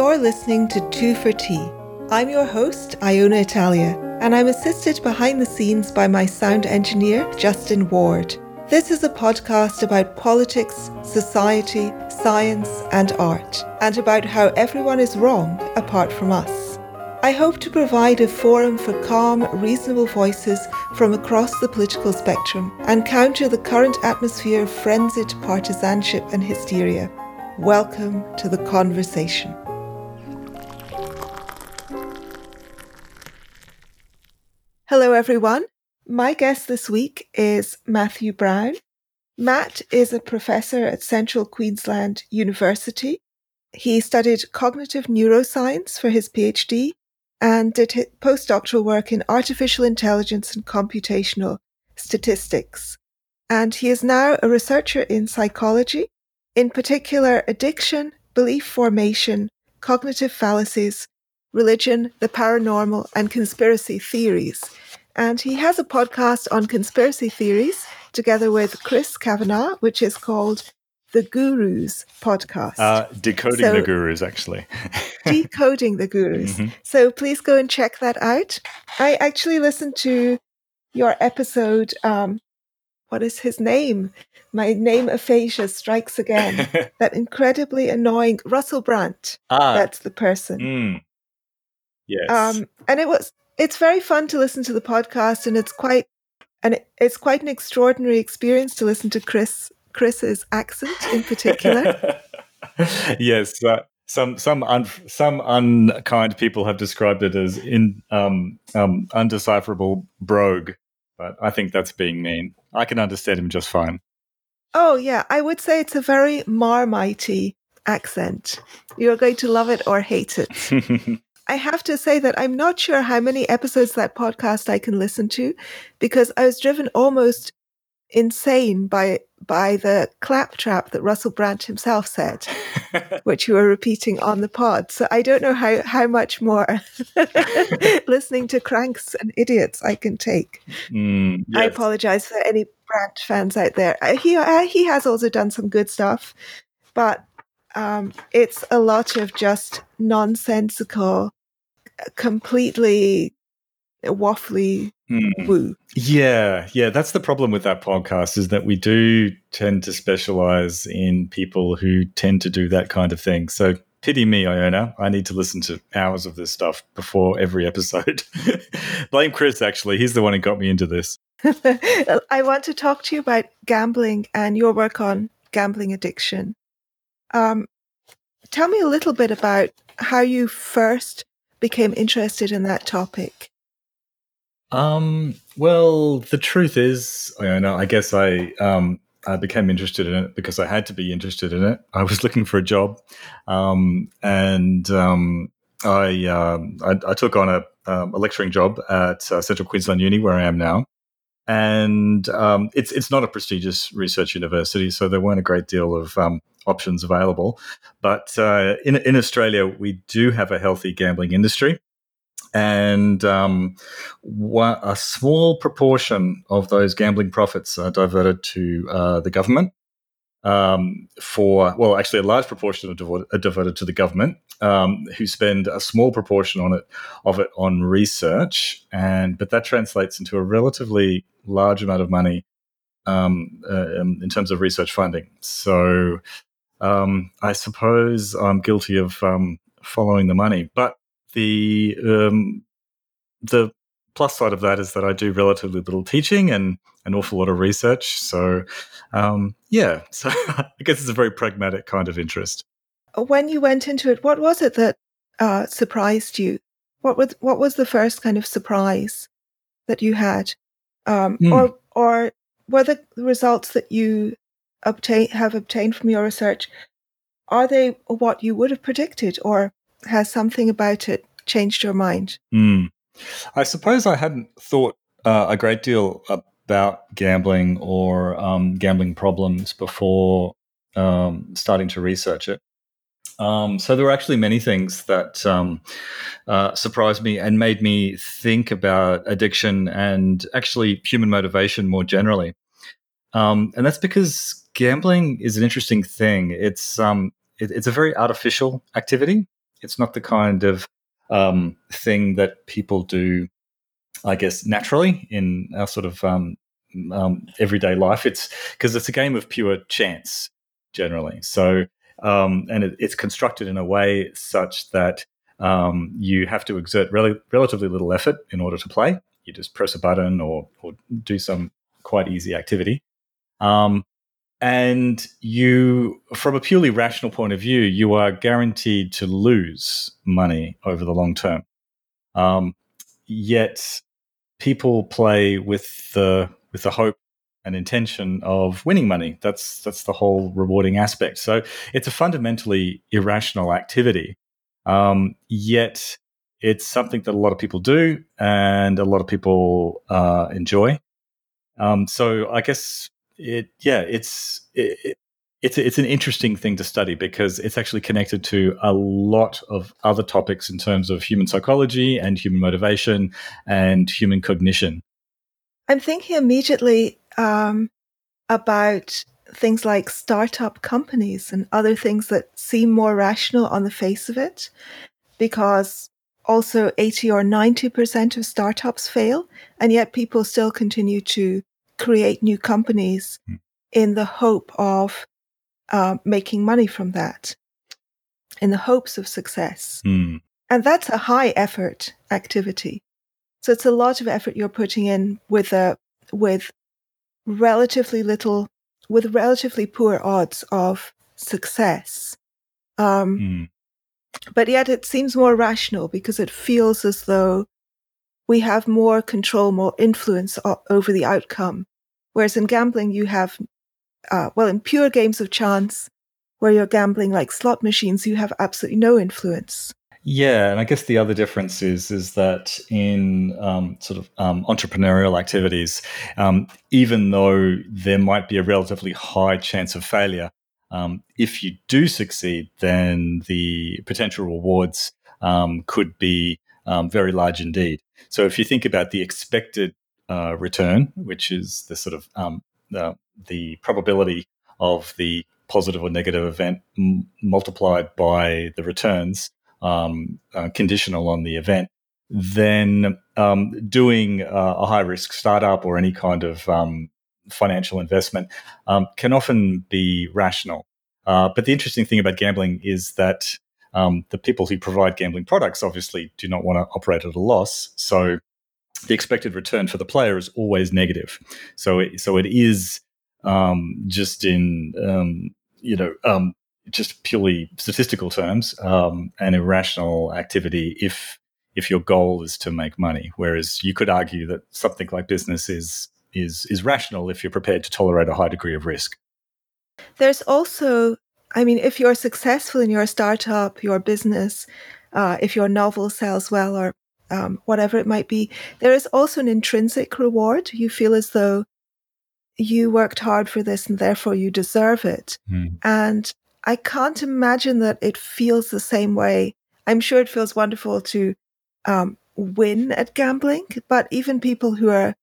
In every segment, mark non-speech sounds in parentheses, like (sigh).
You're listening to Two for Tea. I'm your host, Iona Italia, and I'm assisted behind the scenes by my sound engineer, Justin Ward. This is a podcast about politics, society, science, and art, and about how everyone is wrong apart from us. I hope to provide a forum for calm, reasonable voices from across the political spectrum and counter the current atmosphere of frenzied partisanship and hysteria. Welcome to the conversation. Hello, everyone. My guest this week is Matthew Brown. Matt is a professor at Central Queensland University. He studied cognitive neuroscience for his PhD and did postdoctoral work in artificial intelligence and computational statistics. And he is now a researcher in psychology, in particular addiction, belief formation, cognitive fallacies, religion, the paranormal, and conspiracy theories. And he has a podcast on conspiracy theories together with Chris Kavanagh, which is called the Gurus podcast. Uh, decoding so, the Gurus, actually. (laughs) decoding the Gurus. Mm-hmm. So please go and check that out. I actually listened to your episode. Um, what is his name? My name aphasia strikes again. (laughs) that incredibly annoying Russell Brand. Ah, that's the person. Mm. Yes. Um, and it was it's very fun to listen to the podcast, and it's quite and it, it's quite an extraordinary experience to listen to Chris Chris's accent in particular. (laughs) yes, uh, some some un, some unkind people have described it as in um, um, undecipherable brogue, but I think that's being mean. I can understand him just fine. Oh yeah, I would say it's a very marmitey accent. You're going to love it or hate it. (laughs) I have to say that I'm not sure how many episodes that podcast I can listen to because I was driven almost insane by by the claptrap that Russell Brand himself said, (laughs) which you were repeating on the pod. So I don't know how, how much more (laughs) listening to cranks and idiots I can take. Mm, yes. I apologize for any Brand fans out there. Uh, he uh, he has also done some good stuff, but um, it's a lot of just nonsensical completely waffly mm. woo. Yeah, yeah, that's the problem with that podcast is that we do tend to specialize in people who tend to do that kind of thing. So pity me, Iona. I need to listen to hours of this stuff before every episode. (laughs) Blame Chris, actually. He's the one who got me into this. (laughs) I want to talk to you about gambling and your work on gambling addiction. Um, tell me a little bit about how you first became interested in that topic? Um, well, the truth is, Iona, I guess I um, I became interested in it because I had to be interested in it. I was (laughs) looking for a job, um, and um, I, um, I, I took on a, um, a lecturing job at uh, Central Queensland Uni, where I am now. And um, it's it's not a prestigious research university, so there weren't a great deal of um, options available. But uh, in, in Australia, we do have a healthy gambling industry. And um, a small proportion of those gambling profits are diverted to uh, the government um, for, well, actually, a large proportion are devoted, are devoted to the government, um, who spend a small proportion on it of it on research, and but that translates into a relatively large amount of money um, uh, in terms of research funding. So um, I suppose I'm guilty of um, following the money. But the um, the plus side of that is that I do relatively little teaching and an awful lot of research. So um, yeah, (laughs) so I guess it's a very pragmatic kind of interest. When you went into it, what was it that uh, surprised you? What was what was the first kind of surprise that you had, um, mm. or or were the results that you obtain have obtained from your research are they what you would have predicted or has something about it changed your mind mm. i suppose i hadn't thought uh, a great deal about gambling or um, gambling problems before um, starting to research it um, so there were actually many things that um, uh, surprised me and made me think about addiction and actually human motivation more generally. Um, and that's because gambling is an interesting thing. It's um, it, it's a very artificial activity. it's not the kind of um, thing that people do, I guess, naturally in our sort of um, um, everyday life. It's because it's a game of pure chance generally. So, um, and it, it's constructed in a way such that um, you have to exert rel- relatively little effort in order to play. You just press a button or, or do some quite easy activity. Um, and you, from a purely rational point of view, you are guaranteed to lose money over the long term. Um, yet people play with the with the hope and intention of winning money. That's that's the whole rewarding aspect. So it's a fundamentally irrational activity. Um, yet it's something that a lot of people do and a lot of people uh, enjoy. Um, so I guess it, yeah, it's it, it's it's an interesting thing to study because it's actually connected to a lot of other topics in terms of human psychology and human motivation and human cognition. I'm thinking immediately um, about things like startup companies and other things that seem more rational on the face of it, because also 80 or 90% of startups fail, and yet people still continue to create new companies mm. in the hope of uh, making money from that, in the hopes of success. Mm. And that's a high effort activity. So it's a lot of effort you're putting in with a with relatively little with relatively poor odds of success. Um, mm. But yet it seems more rational because it feels as though we have more control, more influence o- over the outcome. Whereas in gambling, you have, uh, well, in pure games of chance, where you're gambling like slot machines, you have absolutely no influence. Yeah, and I guess the other difference is is that in um, sort of um, entrepreneurial activities, um, even though there might be a relatively high chance of failure, um, if you do succeed, then the potential rewards um, could be um, very large indeed. So if you think about the expected uh, return, which is the sort of the, the probability of the positive or negative event m- multiplied by the returns um, uh, conditional on the event, then um, doing uh, a high risk startup or any kind of um, financial investment um, can often be rational. Uh, but the interesting thing about gambling is that um, the people who provide gambling products obviously do not want to operate at a loss. So the expected return for the player is always negative. So it, so it is um, just in you know um, just purely statistical terms, um, an irrational activity if if your goal is to make money. Whereas you could argue that something like business is is is rational if you're prepared to tolerate a high degree of risk. There's also, I mean, if you're successful in your startup, your business, uh, if your novel sells well, or um, whatever it might be, there is also an intrinsic reward. You feel as though you worked hard for this and therefore you deserve it. Mm. And I can't imagine that it feels the same way. I'm sure it feels wonderful to um, win at gambling, but even people who are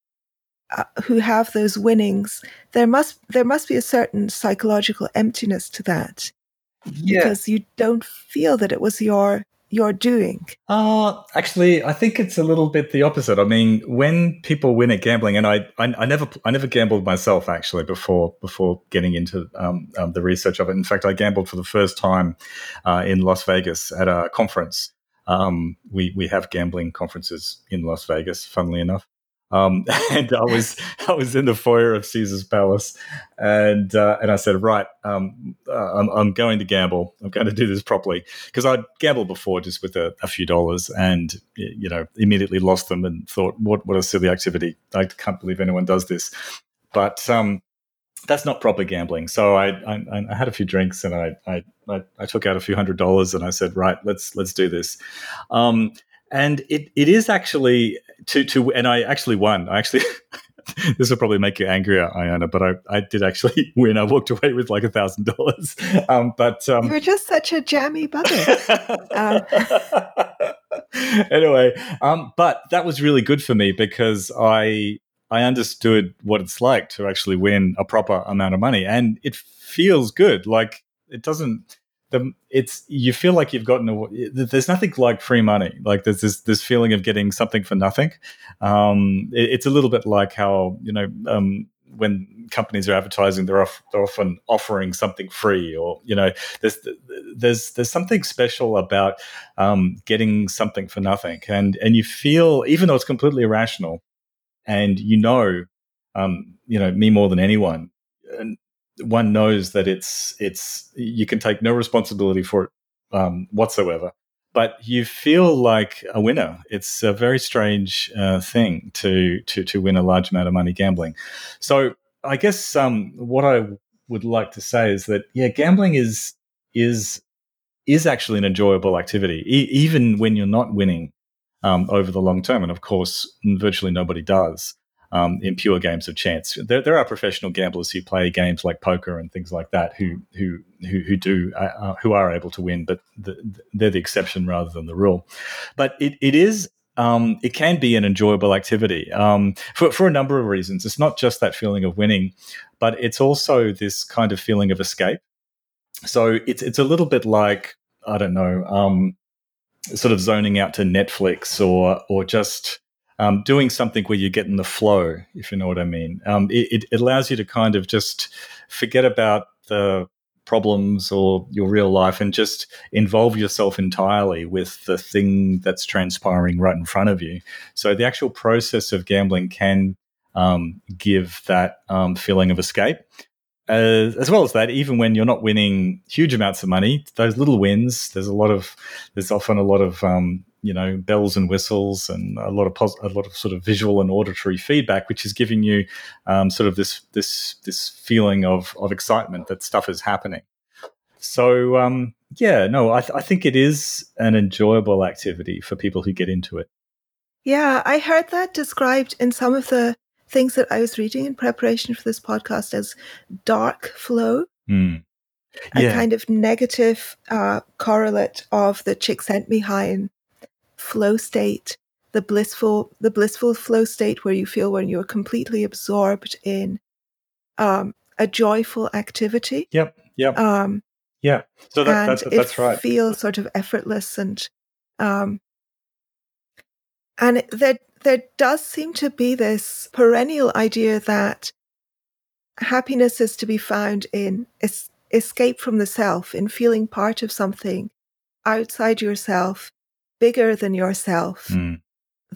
uh, who have those winnings, there must there must be a certain psychological emptiness to that yeah. because you don't feel that it was your you're doing? Uh, actually, I think it's a little bit the opposite. I mean, when people win at gambling, and I, I, I never, I never gambled myself actually before before getting into um, um, the research of it. In fact, I gambled for the first time uh, in Las Vegas at a conference. Um, we we have gambling conferences in Las Vegas, funnily enough. Um, (laughs) and I was I was in the foyer of Caesar's Palace, and uh, and I said, right, um, uh, I'm, I'm going to gamble. I'm going to do this properly because I'd gambled before just with a, a, few dollars, and you know immediately lost them and thought, what what a silly activity! I can't believe anyone does this. But um, that's not proper gambling. So I, I, I had a few drinks and I, I, I took out a few hundred dollars and I said, right, let's let's do this. Um, and it, it is actually to to and I actually won. I actually (laughs) this will probably make you angrier, Iona, but I, I did actually (laughs) win. I walked away with like a thousand dollars. (laughs) Um, but um, you were just such a jammy bugger. um. anyway, um, but that was really good for me because I I understood what it's like to actually win a proper amount of money, and it feels good. Like it doesn't the it's you feel like you've gotten a, there's nothing like free money. Like there's this this feeling of getting something for nothing. Um, it, it's a little bit like how you know um, when companies are advertising they're, off, they're often offering something free or you know there's there's there's something special about um, getting something for nothing. And and you feel even though it's completely irrational and you know um, you know me more than anyone one knows that it's it's you can take no responsibility for it um, whatsoever but you feel like a winner. It's a very strange uh, thing to to to win a large amount of money gambling. So I guess um, what I would like to say is that yeah, gambling is is is actually an enjoyable activity, e- even when you're not winning um, over the long term. And of course, virtually nobody does um, in pure games of chance. There, there, are professional gamblers who play games like poker and things like that who who who, who do uh, uh, who are able to win, but the, they're the exception rather than the rule. But it, it is. Um, it can be an enjoyable activity um, for, for a number of reasons. It's not just that feeling of winning, but it's also this kind of feeling of escape. So it's it's a little bit like I don't know, um, sort of zoning out to Netflix or or just um, doing something where you get in the flow, if you know what I mean. Um, it, it, allows you to kind of just forget about the problems or your real life and just involve yourself entirely with the thing that's transpiring right in front of you. So the actual process of gambling can um, give that um, feeling of escape. Uh, as well as that, even when you're not winning huge amounts of money, those little wins, there's a lot of, there's often a lot of um, you know bells and whistles and a lot of pos- a lot of sort of visual and auditory feedback, which is giving you um, sort of this this this feeling of of excitement that stuff is happening. So um, yeah, no, I, th- I think it is an enjoyable activity for people who get into it. Yeah, I heard that described in some of the things that I was reading in preparation for this podcast as dark flow. Mm. Yeah. A kind of negative uh, correlate of the chick sent me high Csikszentmihalyi flow state, the blissful, the blissful flow state where you feel when you're completely absorbed in um, a joyful activity. Yep. Yep. Um, yeah. So that, that's that's right. Feels sort of effortless and um, and there there does seem to be this perennial idea that happiness is to be found in es- escape from the self, in feeling part of something outside yourself, bigger than yourself. Mm.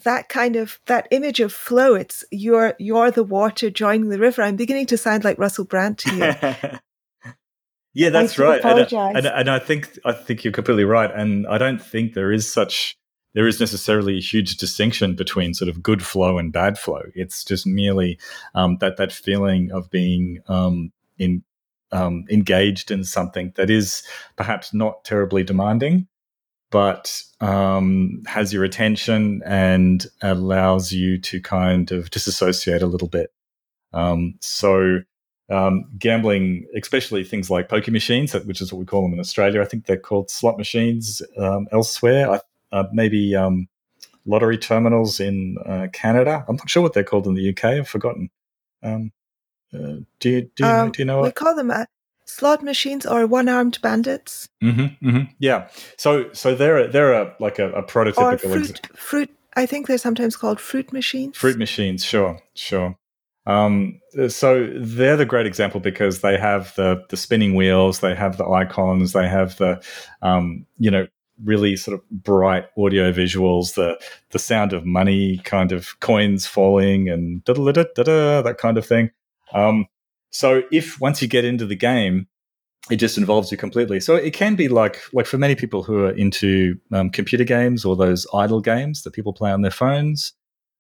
That kind of that image of flow, it's you're you're the water joining the river. I'm beginning to sound like Russell Brand to you. (laughs) yeah, that's right. And, and, and I think I think you're completely right. And I don't think there is such there is necessarily a huge distinction between sort of good flow and bad flow. It's just merely um, that that feeling of being um, in um, engaged in something that is perhaps not terribly demanding, but um, has your attention and allows you to kind of disassociate a little bit. Um, so, um, gambling, especially things like poker machines, which is what we call them in Australia, I think they're called slot machines um, elsewhere. I, uh, maybe um, lottery terminals in uh, Canada. I'm not sure what they're called in the UK. I've forgotten. Um, uh, do you do you, know, do you know? We what? call them uh, slot machines or one-armed bandits. Mm-hmm, mm-hmm. Yeah. So so they're a, they're a, like a, a prototypical or fruit, ex- fruit. I think they're sometimes called fruit machines. Fruit machines, sure, sure. Um, so they're the great example because they have the the spinning wheels, they have the icons, they have the um, you know really sort of bright audio visuals, the the sound of money, kind of coins falling, and da da da da that kind of thing. Um, so if once you get into the game, it just involves you completely. So it can be like like for many people who are into um, computer games or those idle games that people play on their phones.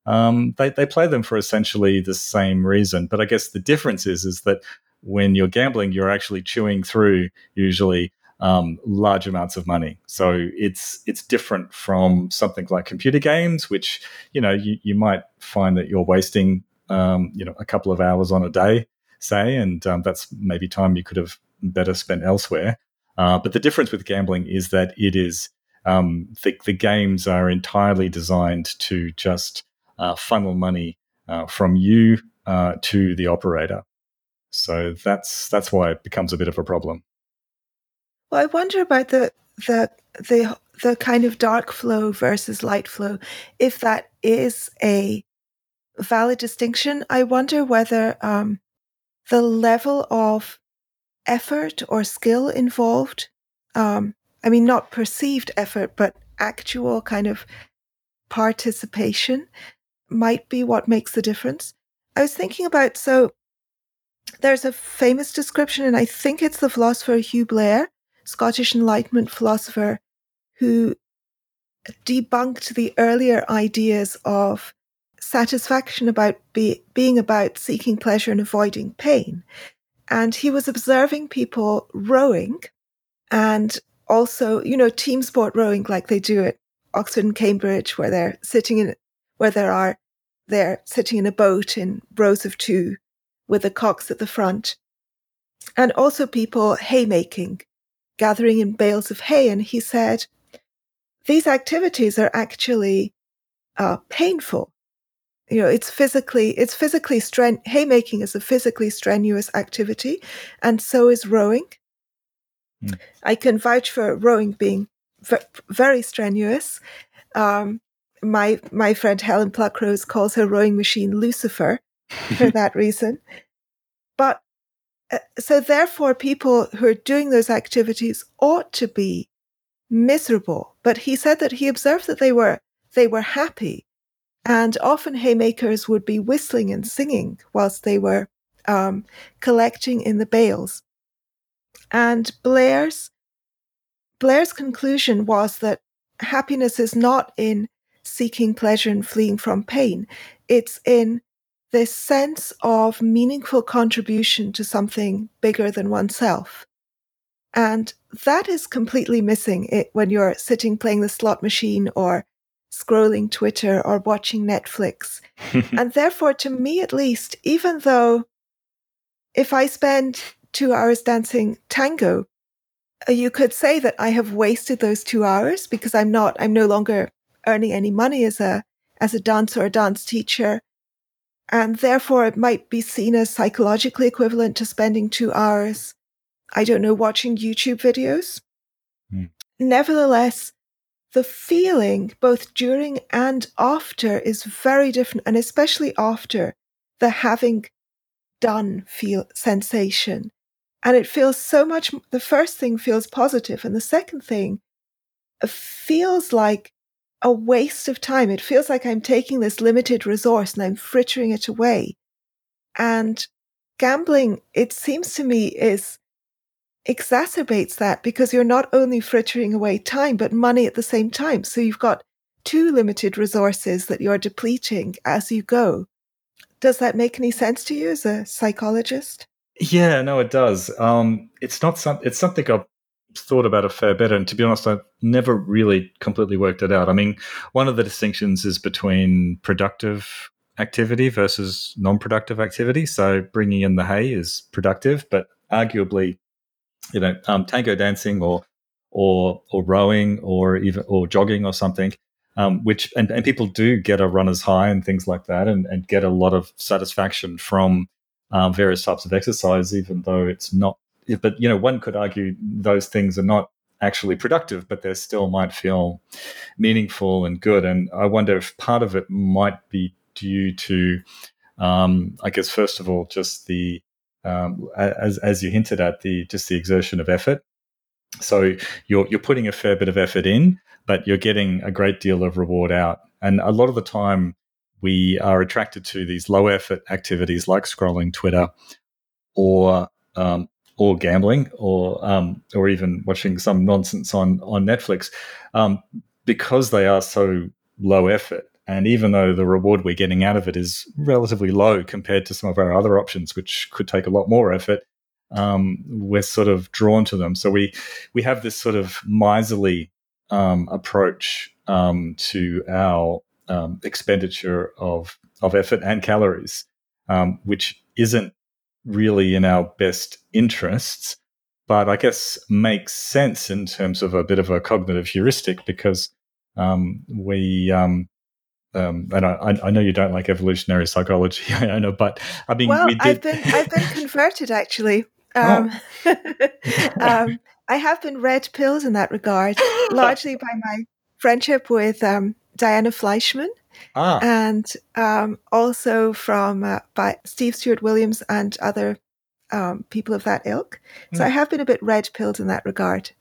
Um, they they play them for essentially the same reason, but I guess the difference is is that when you're gambling, you're actually chewing through usually um, large amounts of money. So it's it's different from something like computer games, which you know you, you might find that you're wasting um, you know a couple of hours on a day say, and um, that's maybe time you could have better spent elsewhere. Uh, but the difference with gambling is that it is um, the, the, games are entirely designed to just uh, funnel money uh, from you uh, to the operator. So that's that's why it becomes a bit of a problem. Well, I wonder about the the the the kind of dark flow versus light flow. If that is a valid distinction, I wonder whether um, the level of effort or skill involved. Um, I mean, not perceived effort, but actual kind of participation might be what makes the difference. I was thinking about so there's a famous description, and I think it's the philosopher Hugh Blair, Scottish Enlightenment philosopher, who debunked the earlier ideas of satisfaction about be, being about seeking pleasure and avoiding pain. And he was observing people rowing and also, you know, team sport rowing like they do at Oxford and Cambridge, where they're sitting in, where there are, they're sitting in a boat in rows of two with the cox at the front. And also people haymaking, gathering in bales of hay. And he said, these activities are actually uh, painful. You know, it's physically, it's physically stren- haymaking is a physically strenuous activity, and so is rowing. Mm. I can vouch for rowing being v- very strenuous. Um, my my friend Helen Pluckrose calls her rowing machine Lucifer for (laughs) that reason. But uh, so therefore, people who are doing those activities ought to be miserable. But he said that he observed that they were they were happy, and often haymakers would be whistling and singing whilst they were um, collecting in the bales. And Blair's Blair's conclusion was that happiness is not in seeking pleasure and fleeing from pain. It's in this sense of meaningful contribution to something bigger than oneself. And that is completely missing it when you're sitting playing the slot machine or scrolling Twitter or watching Netflix. (laughs) and therefore, to me at least, even though if I spend two hours dancing tango, uh, you could say that I have wasted those two hours because I'm not, I'm no longer earning any money as a, as a dancer or a dance teacher. And therefore it might be seen as psychologically equivalent to spending two hours I don't know, watching YouTube videos. Mm. Nevertheless, the feeling both during and after is very different, and especially after the having done feel sensation. And it feels so much, the first thing feels positive, and the second thing uh, feels like a waste of time. It feels like I'm taking this limited resource and I'm frittering it away. And gambling, it seems to me, is exacerbates that because you're not only frittering away time, but money at the same time. So you've got two limited resources that you're depleting as you go. Does that make any sense to you as a psychologist? Yeah, no, it does. Um, it's not some. It's something I've thought about a fair bit, and to be honest, I've never really completely worked it out. I mean, one of the distinctions is between productive activity versus non-productive activity. So bringing in the hay is productive, but arguably you know, um, tango dancing or or or rowing or even or jogging or something, um, which and, and people do get a runner's high and things like that, and, and get a lot of satisfaction from um, various types of exercise, even though it's not. But you know, one could argue those things are not actually productive, but they still might feel meaningful and good. And I wonder if part of it might be due to, um, I guess, first of all, just the um, as as you hinted at, the just the exertion of effort. So you're you're putting a fair bit of effort in, but you're getting a great deal of reward out. And a lot of the time, we are attracted to these low effort activities like scrolling Twitter, or um, or gambling, or um, or even watching some nonsense on on Netflix, um, because they are so low effort. And even though the reward we're getting out of it is relatively low compared to some of our other options, which could take a lot more effort, um, we're sort of drawn to them. So we we have this sort of miserly um, approach um, to our um, expenditure of of effort and calories, um, which isn't really in our best interests, but I guess makes sense in terms of a bit of a cognitive heuristic because um, we um, and I, I know you don't like evolutionary psychology, (laughs) I know, but I mean, well, we I've been I've been (laughs) converted actually. Oh. Um, oh. (laughs) um, I have been red pilled in that regard, largely by my friendship with um, Diana Fleischman. Ah. And um, also from uh, by Steve Stewart Williams and other um, people of that ilk. So mm. I have been a bit red pilled in that regard.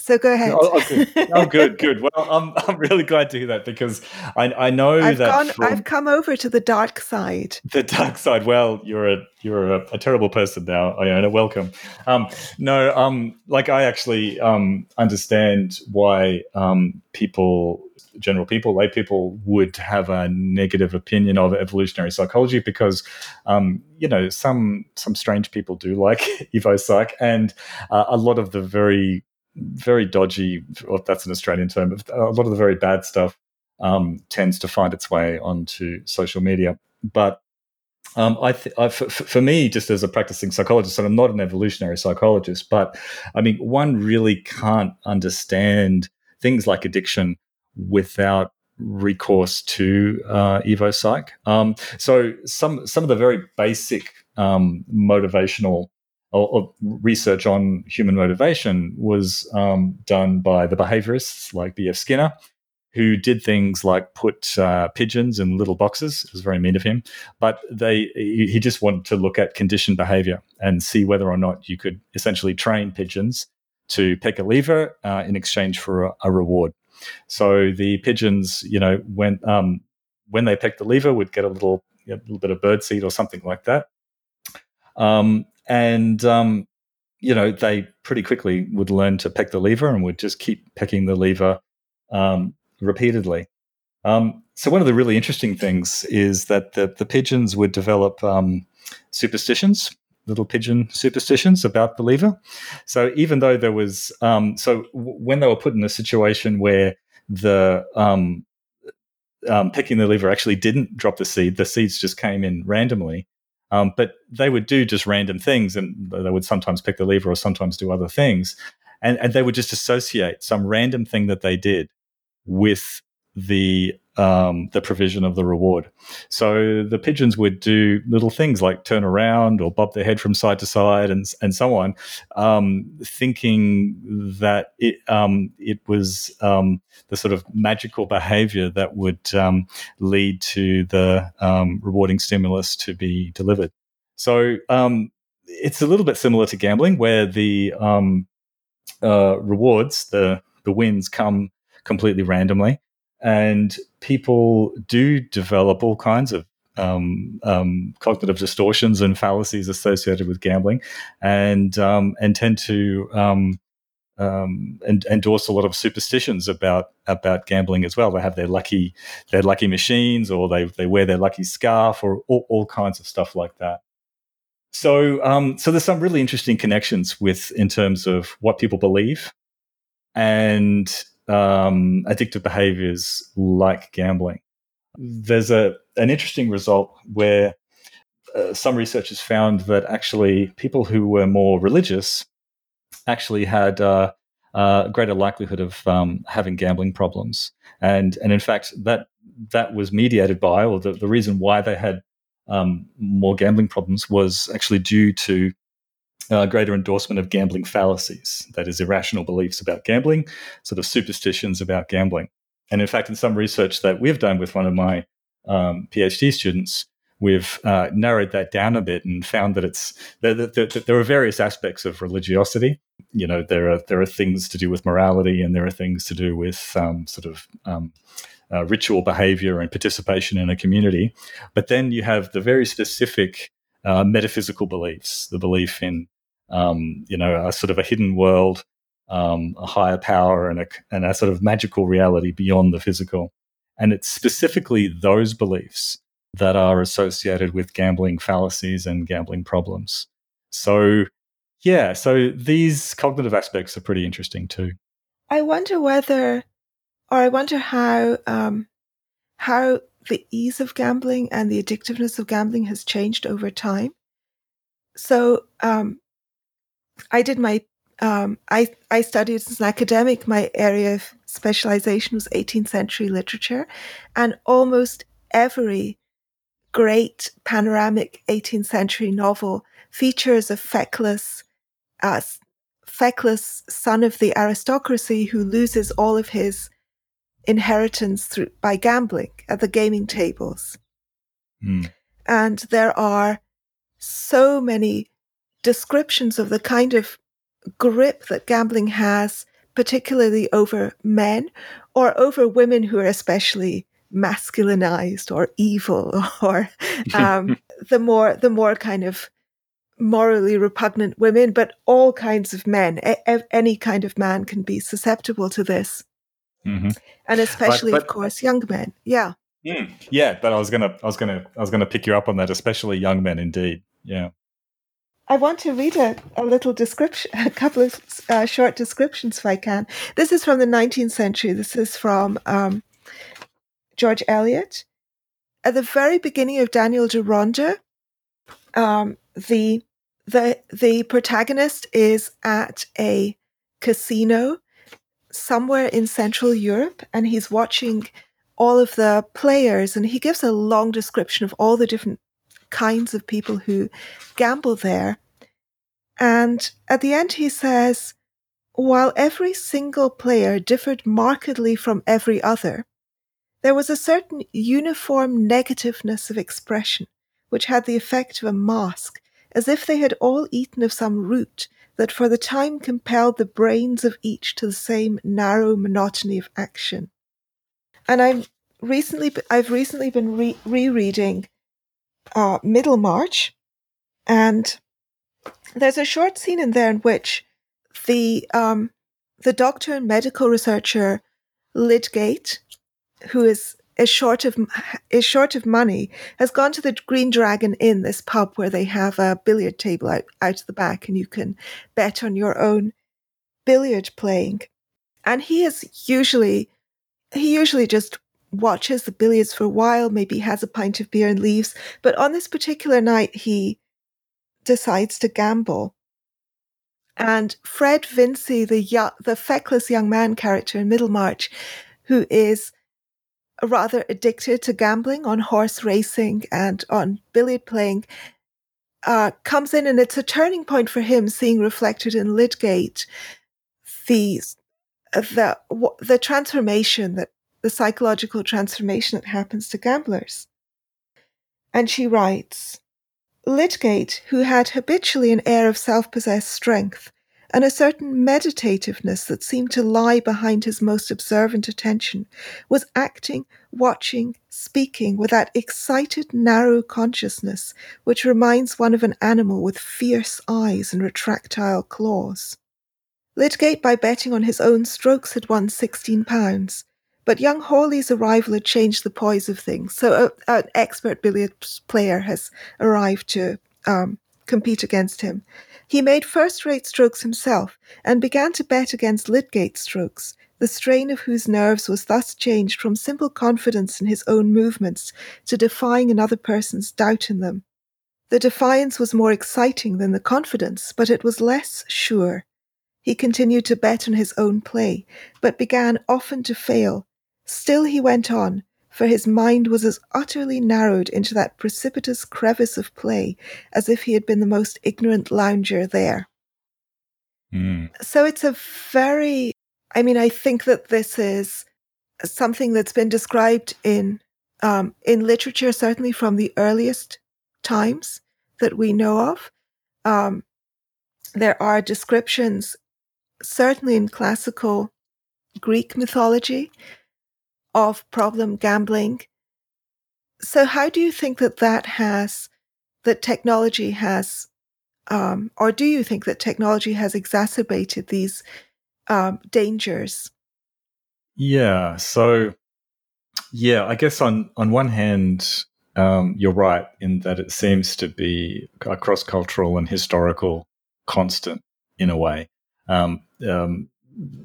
So go ahead. Oh, oh, good. oh, good, (laughs) good. Well, I'm, I'm really glad to hear that because I, I know I've that gone, from, I've come over to the dark side. The dark side. Well, you're a you're a, a terrible person now, Iona. Welcome. Um, no, um, like I actually um, understand why um, people, general people, lay people, would have a negative opinion of evolutionary psychology because, um, you know, some some strange people do like (laughs) evo psych, and uh, a lot of the very very dodgy, that's an Australian term, a lot of the very bad stuff um, tends to find its way onto social media. But um, I, th- I for, for me, just as a practicing psychologist, and I'm not an evolutionary psychologist, but I mean, one really can't understand things like addiction without recourse to uh, evo psych. Um, so some some of the very basic um, motivational or, or research on human motivation was um, done by the behaviorists like B.F. Skinner, who did things like put uh, pigeons in little boxes. It was very mean of him, but they he just wanted to look at conditioned behavior and see whether or not you could essentially train pigeons to pick a lever uh, in exchange for a, a, reward. So the pigeons, you know, when um, when they picked the lever, would get a little a little bit of bird seed or something like that. Um, and um, you know they pretty quickly would learn to peck the lever and would just keep pecking the lever um, repeatedly. Um, so one of the really interesting things is that the, the pigeons would develop um, superstitions, little pigeon superstitions about the lever. So even though there was, um, so when they were put in a situation where the um, um, pecking the lever actually didn't drop the seed, the seeds just came in randomly. Um, but they would do just random things and they would sometimes pick the lever or sometimes do other things. And, and they would just associate some random thing that they did with the um, the provision of the reward. So the pigeons would do little things like turn around or bob their head from side to side and and so on, um, thinking that it um, it was um, the sort of magical behavior that would um, lead to the um, rewarding stimulus to be delivered. So it's a little bit similar to gambling, where the uh, rewards, the the wins, come completely randomly and people do develop all kinds of um, um, cognitive distortions and fallacies associated with gambling, and um, and tend to um, um, and endorse a lot of superstitions about about gambling as well. They have their lucky their lucky machines, or they they wear their lucky scarf, or all, all kinds of stuff like that. So um, so there's some really interesting connections with in terms of what people believe and um, addictive behaviors like gambling. There's a an interesting result where uh, some researchers found that actually people who were more religious actually had uh, uh, greater likelihood of um, having gambling problems, and and in fact that that was mediated by, or the, the reason why they had um, more gambling problems was actually due to uh, greater endorsement of gambling fallacies, that is, irrational beliefs about gambling, sort of superstitions about gambling. And in fact, in some research that we've done with one of my um, PhD students, we've uh, narrowed that down a bit and found that it's there, there, there, are various aspects of religiosity. You know, there are there are things to do with morality, and there are things to do with um, sort of um, uh, ritual behavior and participation in a community. But then you have the very specific uh, metaphysical beliefs, the belief in um, you know, a sort of a hidden world, um, a higher power, and a, and a sort of magical reality beyond the physical. And it's specifically those beliefs that are associated with gambling fallacies and gambling problems. So, yeah, so these cognitive aspects are pretty interesting too. I wonder whether, or I wonder how, um, how the ease of gambling and the addictiveness of gambling has changed over time. So, um, I did my um, I I studied as an academic. My area of specialization was 18th century literature, and almost every great panoramic 18th century novel features a feckless, uh, feckless son of the aristocracy who loses all of his inheritance through by gambling at the gaming tables. Mm. And there are so many descriptions of the kind of grip that gambling has, particularly over men or over women who are especially masculinized or evil (laughs) or um, (laughs) the more the more kind of morally repugnant women, but all kinds of men, a- any kind of man can be susceptible to this. Mm-hmm. And especially, but, but, of course, young men. Yeah. Mm, yeah, but I was gonna, I was gonna, I was gonna pick you up on that, especially young men, indeed. Yeah. I want to read a, a little description, a couple of uh, short descriptions, if I can. This is from the 19th century. This is from um, George Eliot. At the very beginning of Daniel Deronda, um, the the the protagonist is at a casino somewhere in Central Europe, and he's watching all of the players, and he gives a long description of all the different kinds of people who gamble there. And at the end, he says, while every single player differed markedly from every other, there was a certain uniform negativeness of expression which had the effect of a mask as if they had all eaten of some root that for the time compelled the brains of each to the same narrow monotony of action. And I'm recently, I've recently been re- rereading uh, Middlemarch, and there's a short scene in there in which the um, the doctor and medical researcher Lydgate, who is is short of is short of money, has gone to the Green Dragon Inn, this pub where they have a billiard table out, out the back, and you can bet on your own billiard playing. And he is usually he usually just watches the billiards for a while, maybe has a pint of beer and leaves. But on this particular night, he decides to gamble. And Fred Vincy, the the feckless young man character in Middlemarch, who is rather addicted to gambling on horse racing and on billiard playing, uh, comes in, and it's a turning point for him, seeing reflected in Lydgate the the the transformation that the psychological transformation that happens to gamblers. And she writes, Lydgate, who had habitually an air of self-possessed strength, and a certain meditativeness that seemed to lie behind his most observant attention, was acting, watching, speaking with that excited, narrow consciousness which reminds one of an animal with fierce eyes and retractile claws. Lydgate, by betting on his own strokes, had won sixteen pounds. But young Hawley's arrival had changed the poise of things. So, a, an expert billiards player has arrived to um, compete against him. He made first rate strokes himself and began to bet against Lydgate's strokes, the strain of whose nerves was thus changed from simple confidence in his own movements to defying another person's doubt in them. The defiance was more exciting than the confidence, but it was less sure. He continued to bet on his own play, but began often to fail. Still he went on, for his mind was as utterly narrowed into that precipitous crevice of play as if he had been the most ignorant lounger there. Mm. So it's a very, I mean, I think that this is something that's been described in um, in literature, certainly from the earliest times that we know of. Um, there are descriptions, certainly in classical Greek mythology, of problem gambling. So, how do you think that that has, that technology has, um, or do you think that technology has exacerbated these um, dangers? Yeah. So, yeah, I guess on on one hand, um, you're right in that it seems to be a cross cultural and historical constant in a way. Um, um,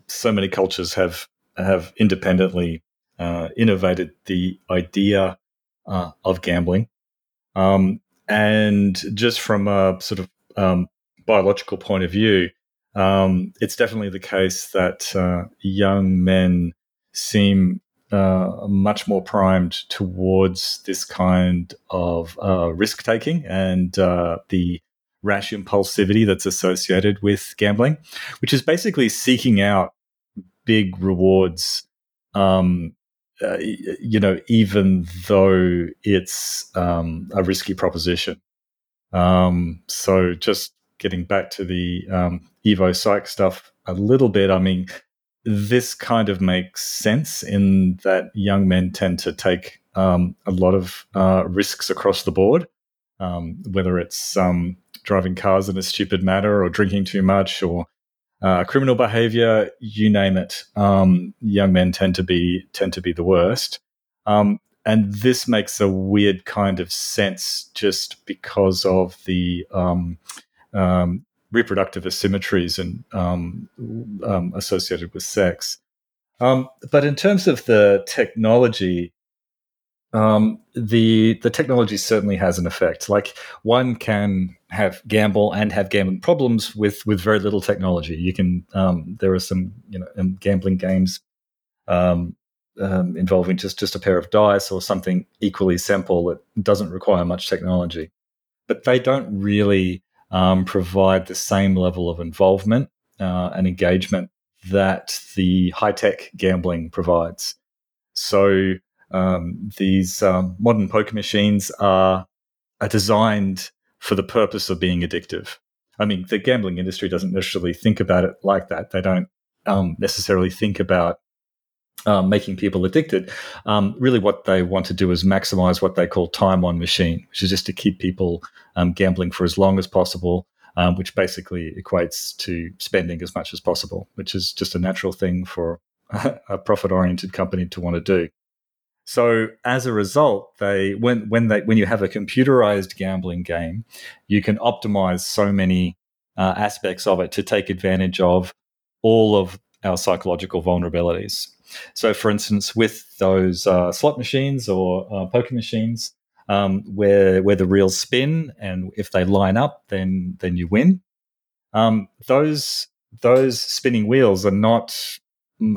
so many cultures have have independently uh, innovated the idea uh, of gambling. Um, and just from a sort of um, biological point of view, um, it's definitely the case that uh, young men seem uh, much more primed towards this kind of uh, risk taking and uh, the rash impulsivity that's associated with gambling, which is basically seeking out big rewards. Um, uh, you know, even though it's um, a risky proposition. Um, so just getting back to the um, Evo Psych stuff a little bit, I mean, this kind of makes sense in that young men tend to take um, a lot of uh, risks across the board, um, whether it's um, driving cars in a stupid manner or drinking too much or uh, criminal behavior, you name it. Um, young men tend to be tend to be the worst. Um, and this makes a weird kind of sense just because of the um, um, reproductive asymmetries and um, um associated with sex. But in terms of the technology, um, the the technology certainly has an effect. Like one can have gamble and have gambling problems with with very little technology. You can there are some you know gambling games um, um, involving just just a pair of dice or something equally simple that doesn't require much technology. But they don't really um, provide the same level of involvement uh, and engagement that the high tech gambling provides. So um, these um, modern poker machines are are designed for the purpose of being addictive. I mean, the gambling industry doesn't necessarily think about it like that. They don't um, necessarily think about um, making people addicted. Um, really, what they want to do is maximize what they call time on machine, which is just to keep people um, gambling for as long as possible, um, which basically equates to spending as much as possible, which is just a natural thing for (laughs) a profit oriented company to want to do. So as a result, they when when they when you have a computerized gambling game, you can optimize so many uh, aspects of it to take advantage of all of our psychological vulnerabilities. So, for instance, with those uh, slot machines or uh, poker machines, um, where where the reels spin, and if they line up, then then you win. Um, those those spinning wheels are not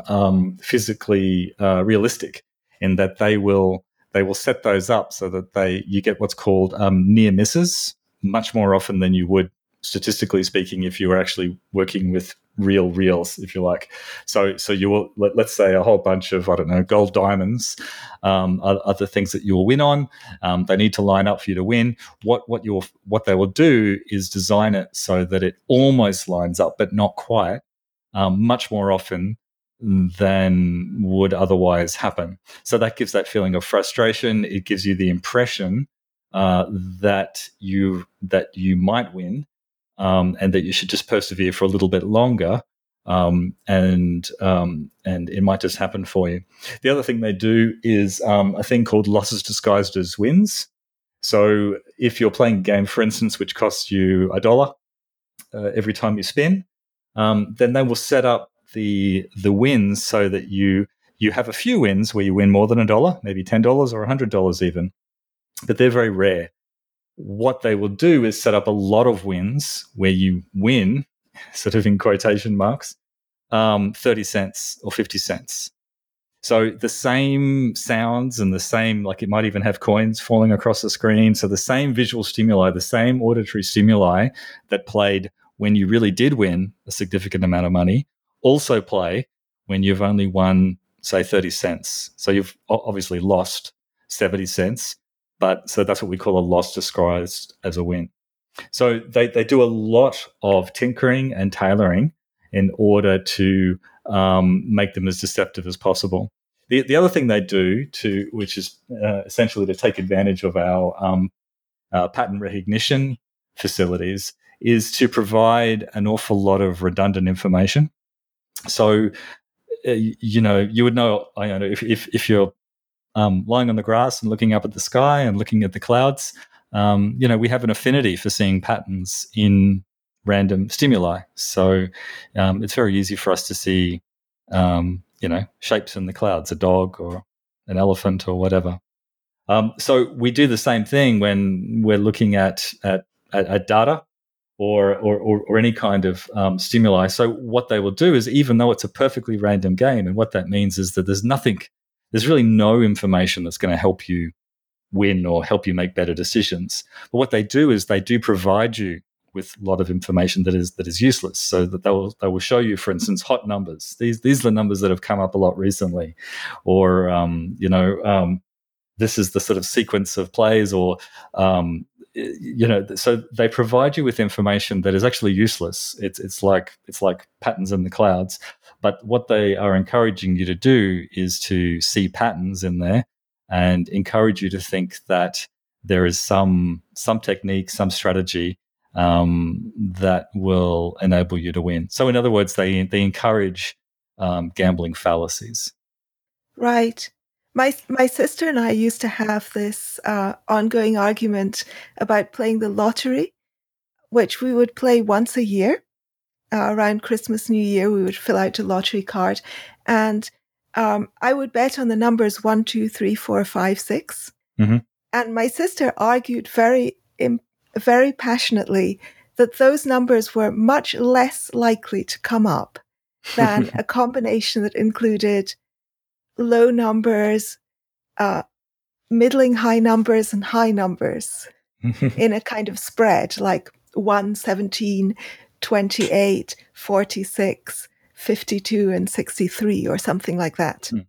um, physically uh, realistic in that they will they will set those up so that they you get what's called um, near misses much more often than you would statistically speaking if you were actually working with real reels, if you like. So, so you will let, us say a whole bunch of I don't know gold diamonds, um, other things that you'll win on. Um, they need to line up for you to win. What what you what they will do is design it so that it almost lines up, but not quite. Um, much more often than would otherwise happen. So that gives that feeling of frustration. It gives you the impression uh, that you that you might win um, and that you should just persevere for a little bit longer. Um, and um, and it might just happen for you. The other thing they do is um, a thing called losses disguised as wins. So if you're playing a game, for instance, which costs you a dollar uh, every time you spin, um, then they will set up the the wins so that you you have a few wins where you win more than a dollar, maybe ten dollars or hundred dollars even, but they're very rare what they will do is set up a lot of wins where you win, (laughs) sort of in quotation marks, um, 30 cents or 50 cents. So the same sounds and the same, like it might even have coins falling across the screen. So the same visual stimuli, the same auditory stimuli that played when you really did win a significant amount of money also play when you've only won, say, 30 cents. So you've obviously lost 70 cents but so that's what we call a loss disguised as a win. So they, they do a lot of tinkering and tailoring in order to um, make them as deceptive as possible. The, the other thing they do to, which is uh, essentially to take advantage of our um, uh, pattern recognition facilities, is to provide an awful lot of redundant information. So, uh, you know, you would know, I know if, if, if you're um, lying on the grass and looking up at the sky and looking at the clouds, um, you know, we have an affinity for seeing patterns in random stimuli. So um, it's very easy for us to see, um, you know, shapes in the clouds, a dog or an elephant or whatever. Um, so we do the same thing when we're looking at at, at, at data or, or, or, or, any kind of um, stimuli. So what they will do is, even though it's a perfectly random game, and what that means is that there's nothing there's really no information that's going to help you win or help you make better decisions. But what they do is they do provide you with a lot of information that is that is useless. So that they will they will show you, for instance, hot numbers. These these are the numbers that have come up a lot recently, or um, you know, um, this is the sort of sequence of plays, or um, you know, so they provide you with information that is actually useless. It's it's like it's like patterns in the clouds. But what they are encouraging you to do is to see patterns in there and encourage you to think that there is some some technique, some strategy um, that will enable you to win. So, in other words, they they encourage um, gambling fallacies. Right. My my sister and I used to have this uh, ongoing argument about playing the lottery, which we would play once a year. Uh, around Christmas, New Year, we would fill out a lottery card, and um, I would bet on the numbers one, two, three, four, five, six. Mm-hmm. And my sister argued very, very passionately that those numbers were much less likely to come up than (laughs) a combination that included low numbers, uh, middling high numbers, and high numbers (laughs) in a kind of spread like 1, 17, 28, 46, 52 and 63 or something like that. Mm.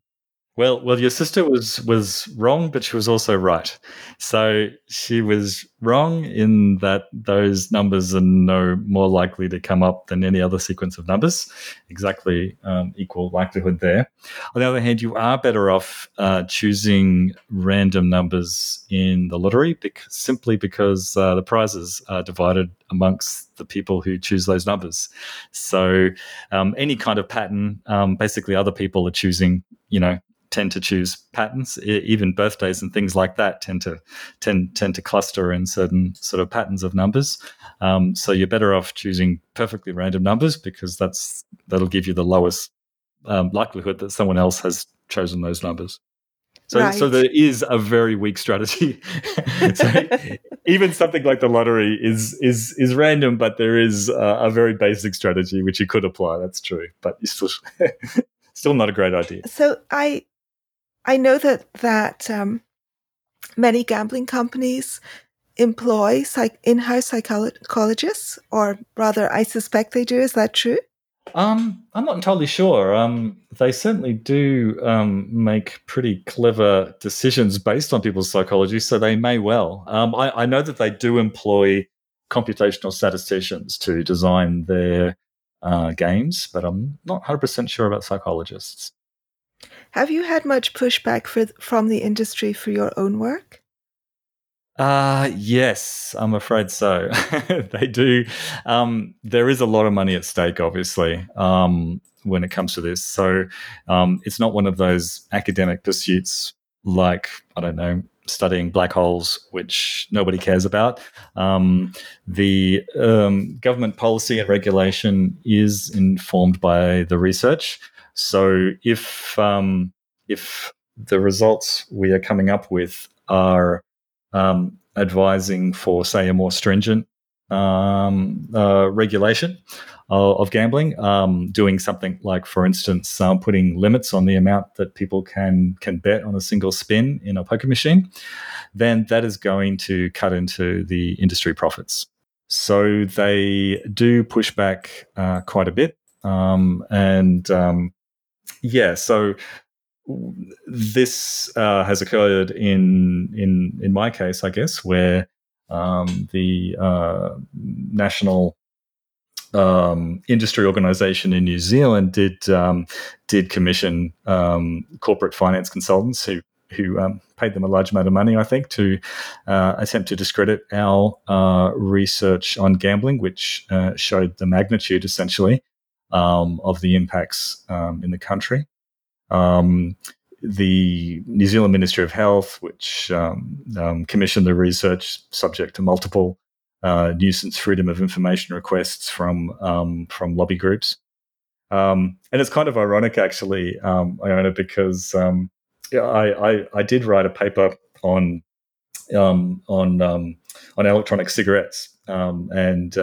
Well, well, your sister was was wrong, but she was also right. So she was wrong in that those numbers are no more likely to come up than any other sequence of numbers. Exactly um, equal likelihood there. On the other hand, you are better off uh, choosing random numbers in the lottery because, simply because uh, the prizes are divided amongst the people who choose those numbers. So um, any kind of pattern, um, basically, other people are choosing. You know, tend to choose patterns. Even birthdays and things like that tend to tend tend to cluster in certain sort of patterns of numbers. Um, so you're better off choosing perfectly random numbers because that's that'll give you the lowest um, likelihood that someone else has chosen those numbers. So, right. so there is a very weak strategy. (laughs) so (laughs) even something like the lottery is is is random, but there is a, a very basic strategy which you could apply. That's true, but you still (laughs) still not a great idea. So I I know that that um, many gambling companies employ psych- in-house psychologists, or rather, I suspect they do. Is that true? Um, I'm not entirely sure. Um, they certainly do um, make pretty clever decisions based on people's psychology, so they may well. Um, I, I, know that they do employ computational statisticians to design their uh, games, but I'm not 100% sure about psychologists. Have you had much pushback for, from the industry for your own work? Uh, yes, I'm afraid so. (laughs) they do. Um, there is a lot of money at stake, obviously, um, when it comes to this. So um, it's not one of those academic pursuits like, I don't know, studying black holes, which nobody cares about. Um, the um, government policy and regulation is informed by the research. So if um, if the results we are coming up with are um, advising for, say, a more stringent um, uh, regulation of, gambling, um, doing something like, for instance, uh, putting limits on the amount that people can can bet on a single spin in a poker machine, then that is going to cut into the industry profits. So they do push back uh, quite a bit, um, and um, yeah, so this uh, has occurred in in in my case, I guess, where um, the uh, national um, industry organization in New Zealand did um, did commission um, corporate finance consultants who who um, paid them a large amount of money, I think, to uh, attempt to discredit our uh, research on gambling, which uh, showed the magnitude essentially um, of the impacts um, in the country. Um, the New Zealand Ministry of Health, which um, um, commissioned the research subject to multiple uh, nuisance freedom of information requests from from lobby groups. and it's kind of ironic, actually, Iona, because I, I, I did write a paper on um, on um, on electronic cigarettes um, and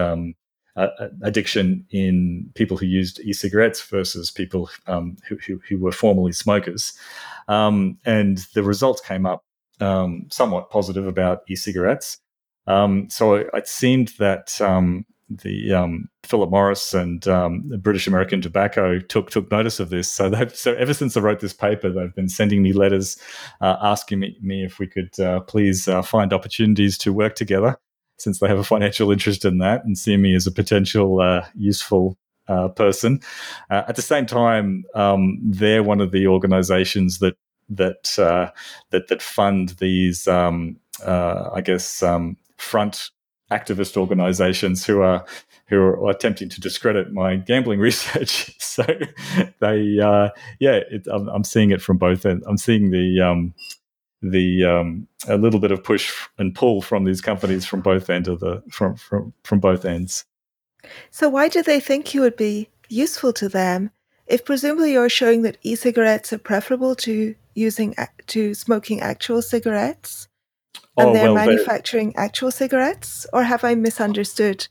uh, addiction in people who used e-cigarettes versus people um, who, who, who, were formerly smokers. Um, and the results came up um, somewhat positive about e-cigarettes. Um, so it seemed that um, the um, Philip Morris and British American Tobacco took took notice of this. So so ever since I wrote this paper, they've been sending me letters uh, asking me, me, if we could uh, please uh, find opportunities to work together, since they have a financial interest in that and see me as a potential uh, useful uh, person. Uh, at the same time, um, they're one of the organisations that that that that fund these, um, I guess, um, front activist organizations who are who are attempting to discredit my gambling (laughs) research. so they, uh, yeah, it, I'm, I'm, seeing it from both ends. I'm seeing the um, the um, a little bit of push and pull from these companies from both ends of the from from from both ends. So why do they think you would be useful to them if presumably you're showing that e-cigarettes are preferable to using to smoking actual cigarettes? and oh, they're well, manufacturing they're, actual cigarettes, or have I misunderstood?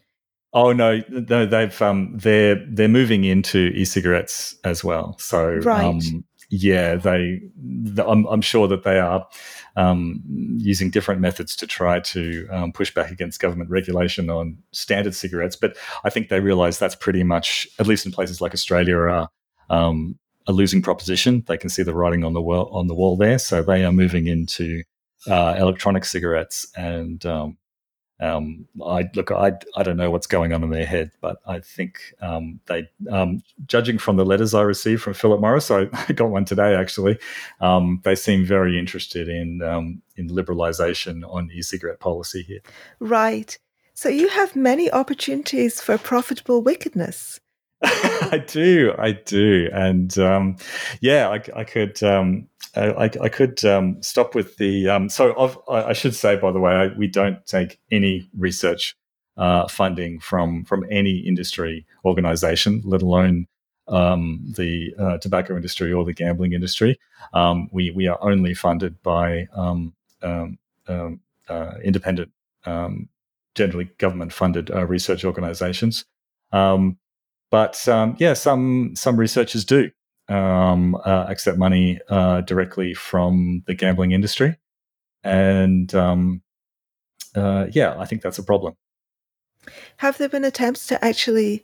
Oh no, no, they've um, they're they're moving into e-cigarettes as well. So right. Um, yeah, they. The, I'm, I'm sure that they are um, using different methods to try to um, push back against government regulation on standard cigarettes. But I think they realise that's pretty much, at least in places like Australia, are um, a losing proposition. They can see the writing on the wall on the wall there, so they are moving into uh, electronic cigarettes. And um, I look, I, I don't know what's going on in their head, but I think um, they, um, judging from the letters I received from Philip Morris, I (laughs) got one today actually. Um, they seem very interested in um, in liberalisation on e-cigarette policy here. Right. So you have many opportunities for profitable wickedness. (laughs) I do, I do, and um, yeah, I, I could, um, I, I, could um, stop with the. Um, so I've, i should say, by the way, I, we don't take any research uh, funding from from any industry organization, let alone um, the uh, tobacco industry or the gambling industry. Um, we we are only funded by uh, independent, generally government funded uh, research organizations. Um, but um, yeah, some some researchers do um, uh, accept money uh, directly from the gambling industry, and um, uh, yeah, I think that's a problem. Have there been attempts to actually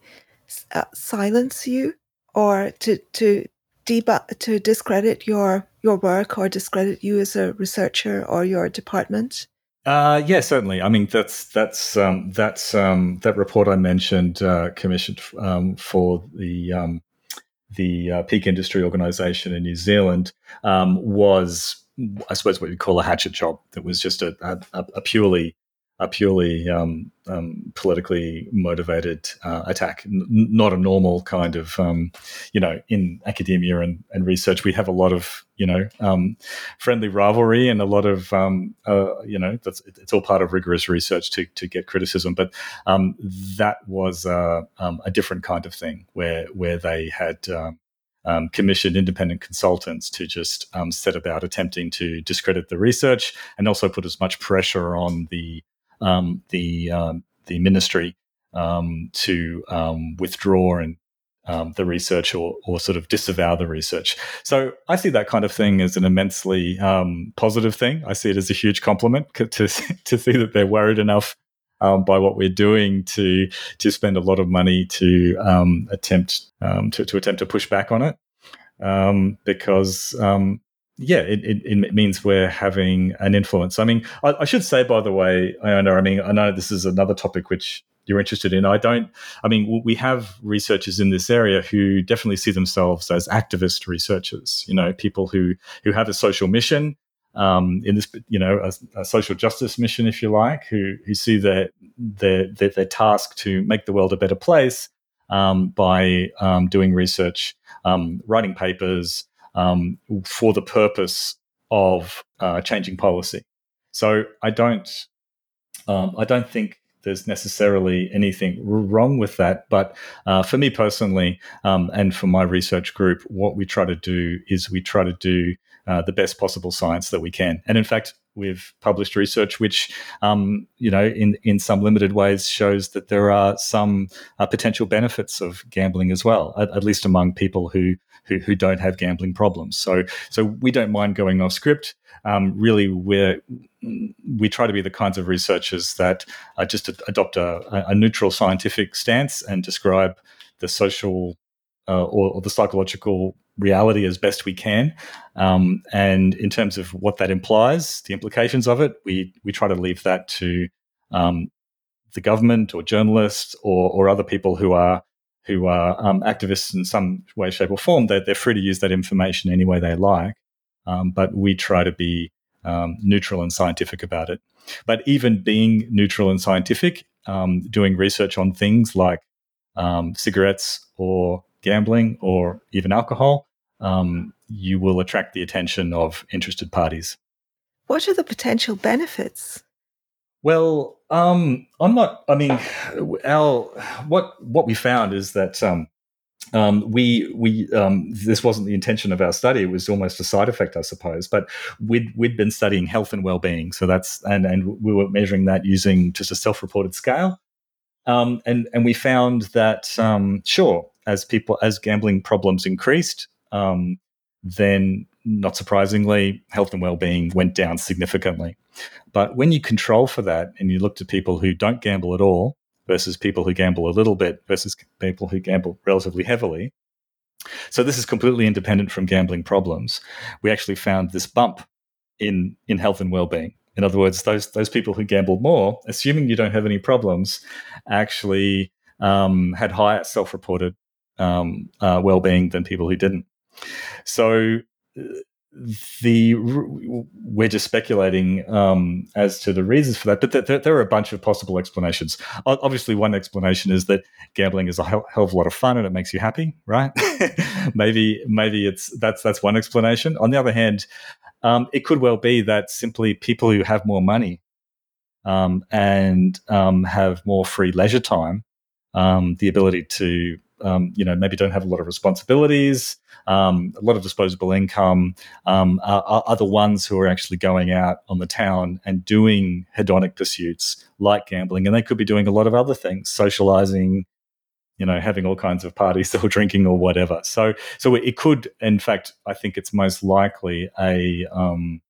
uh, silence you, or to to debug to discredit your your work, or discredit you as a researcher or your department? Uh, yeah, certainly. I mean, that's that's um, that's um, that report I mentioned, uh, commissioned um, for the um, the uh, peak industry organisation in New Zealand, um, was I suppose what you'd call a hatchet job. That was just a, a, a purely a purely um, um, politically motivated uh, attack, N- not a normal kind of, um, you know, in academia and, and, research, we have a lot of, you know, um, friendly rivalry and a lot of, um, uh, you know, that's it's all part of rigorous research to, to get criticism. But um, that was uh, a different kind of thing where where they had. Um, commissioned independent consultants to just um, set about attempting to discredit the research and also put as much pressure on the um, the um, the ministry um, to um, withdraw and um, the research or, or sort of disavow the research. So I see that kind of thing as an immensely positive thing. I see it as a huge compliment (laughs) to to see that they're worried enough um, by what we're doing to to spend a lot of money to um, attempt um, to, to attempt to push back on it because yeah, it, it, it, means we're having an influence. I mean, I, I, should say, by the way, Iona, I mean, I know this is another topic which you're interested in. I don't, I mean, we have researchers in this area who definitely see themselves as activist researchers, you know, people who, who have a social mission, um, in this, you know, a, a, social justice mission, if you like, who, who see their, their, their, their task to make the world a better place um, by um, doing research, um, writing papers, um, for the purpose of uh, changing policy. So I don't, um, I don't think there's necessarily anything wrong with that. But uh, for me personally, um, and for my research group, what we try to do is we try to do uh, the best possible science that we can. And in fact, we've published research which, um, you know, in in some limited ways shows that there are some uh, potential benefits of gambling as well, at, at least among people who, who who don't have gambling problems. So so we don't mind going off script. Um, really, we're we try to be the kinds of researchers that uh, just adopt a, a neutral scientific stance and describe the social uh, or, or, the psychological reality as best we can. Um, and in terms of what that implies, the implications of it, we we try to leave that to um, the government or journalists or, or other people who are who are um, activists in some way, shape, or form. They're, they're free to use that information any way they like. Um, but we try to be um, neutral and scientific about it. But even being neutral and scientific, um, doing research on things like cigarettes or gambling or even alcohol, um, you will attract the attention of interested parties. What are the potential benefits? Well, um, I'm not. I mean, our what what we found is that um, um, we we um, this wasn't the intention of our study. It was almost a side effect, I suppose. But we'd we'd been studying health and well being, so that's and and we were measuring that using just a self reported scale. Um, and and we found that um, sure, as people as gambling problems increased, um, then not surprisingly, health and well-being went down significantly. But when you control for that and you look to people who don't gamble at all versus people who gamble a little bit versus people who gamble relatively heavily, so this is completely independent from gambling problems. We actually found this bump in in health and well-being. In other words, those those people who gambled more, assuming you don't have any problems, actually um, had higher self-reported um, uh, well-being than people who didn't. So the we're just speculating um, as to the reasons for that, but there, there, are a bunch of possible explanations. Obviously, one explanation is that gambling is a hell, hell of a lot of fun and it makes you happy, right? (laughs) maybe maybe it's that's that's one explanation. On the other hand, um, it could well be that simply people who have more money um, and um, have more free leisure time, um, the ability to um, you know maybe don't have a lot of responsibilities, um, a lot of disposable income, um, are, are, the ones who are actually going out on the town and doing hedonic pursuits like gambling, and they could be doing a lot of other things, socializing, you know, having all kinds of parties (laughs) or drinking or whatever. So, so it could, in fact, I think it's most likely a um,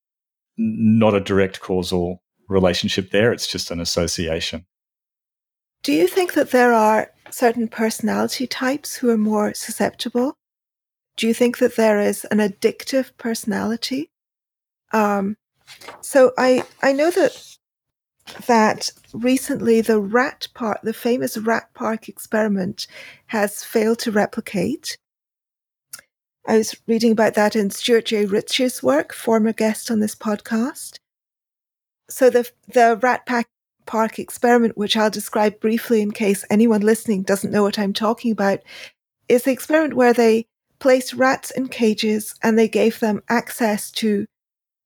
not a direct causal relationship there. It's just an association. Do you think that there are certain personality types who are more susceptible? Do you think that there is an addictive personality? Um, so I I know that that recently the rat park, the famous rat park experiment, has failed to replicate. I was reading about that in Stuart Ritchie's work, former guest on this podcast. So the the rat pack park experiment, which I'll describe briefly in case anyone listening doesn't know what I'm talking about, is the experiment where they placed rats in cages and they gave them access to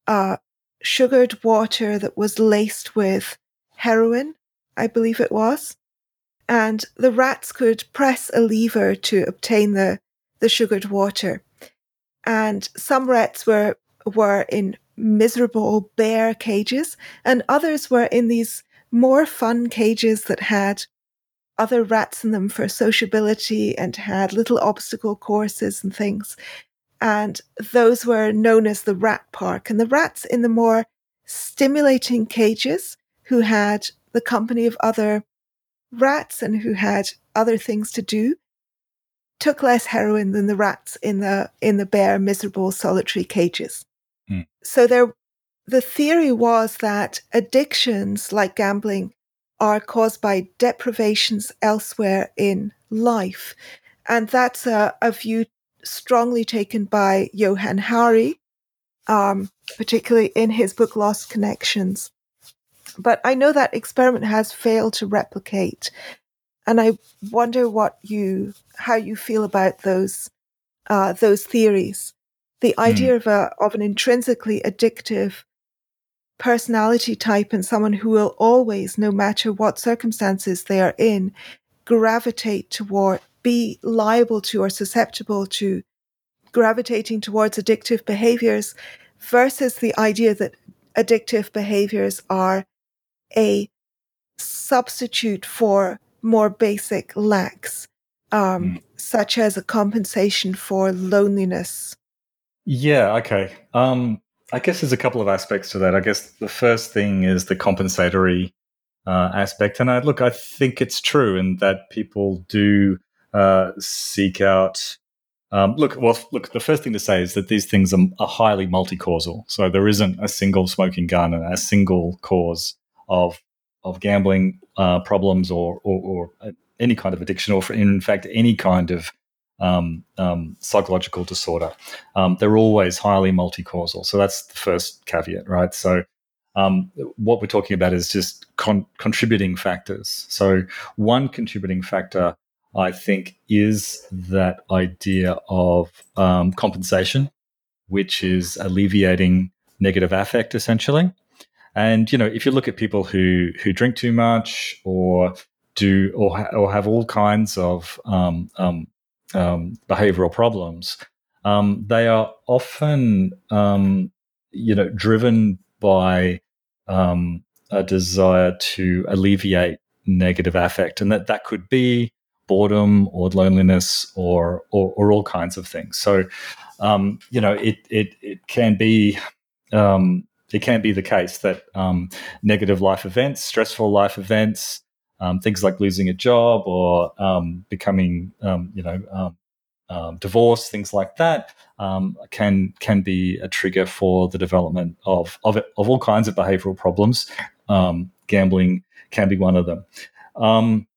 uh, sugared water that was laced with heroin, I believe it was. And the rats could press a lever to obtain the, the sugared water. And some rats were were in miserable bare cages, and others were in these more fun cages that had other rats in them for sociability and had little obstacle courses and things. And those were known as the rat park. And the rats in the more stimulating cages who had the company of other rats and who had other things to do took less heroin than the rats in the in the bare miserable solitary cages. Mm. So there the theory was that addictions like gambling are caused by deprivations elsewhere in life. And that's a, a view strongly taken by Johann Hari, um, particularly in his book Lost Connections. But I know that experiment has failed to replicate. And I wonder what you, how you feel about those, uh, those theories. The idea mm. of a, of an intrinsically addictive personality type and someone who will always, no matter what circumstances they are in, gravitate toward, be liable to or susceptible to gravitating towards addictive behaviors versus the idea that addictive behaviors are a substitute for more basic lacks, um, mm. such as a compensation for loneliness. Yeah, okay. Um, I guess there's a couple of aspects to that. I guess the first thing is the compensatory uh, aspect. And I look, I think it's true in that people do uh, seek out. Um, look, well, look. The first thing to say is that these things are, are highly multi-causal. So there isn't a single smoking gun and a single cause of of gambling uh, problems or, or, or uh, any kind of addiction, or in fact any kind of um, um, psychological disorder. Um, they're always highly multi-causal. So that's the first caveat, right? So um, what we're talking about is just con- contributing factors. So one contributing factor, I think, is that idea of um, compensation, which is alleviating negative affect, essentially. And you know, if you look at people who who drink too much or do or ha- or have all kinds of um, um, um, behavioral problems, um, they are often um, you know driven by um, a desire to alleviate negative affect, and that that could be boredom or loneliness or or, or all kinds of things. So, um, you know, it it it can be. It can be the case that um, negative life events, stressful life events, um, things like losing a job or um, becoming, you know, um, divorce, things like that, um, can can be a trigger for the development of of, of all kinds of behavioural problems. Um, gambling can be one of them. Um,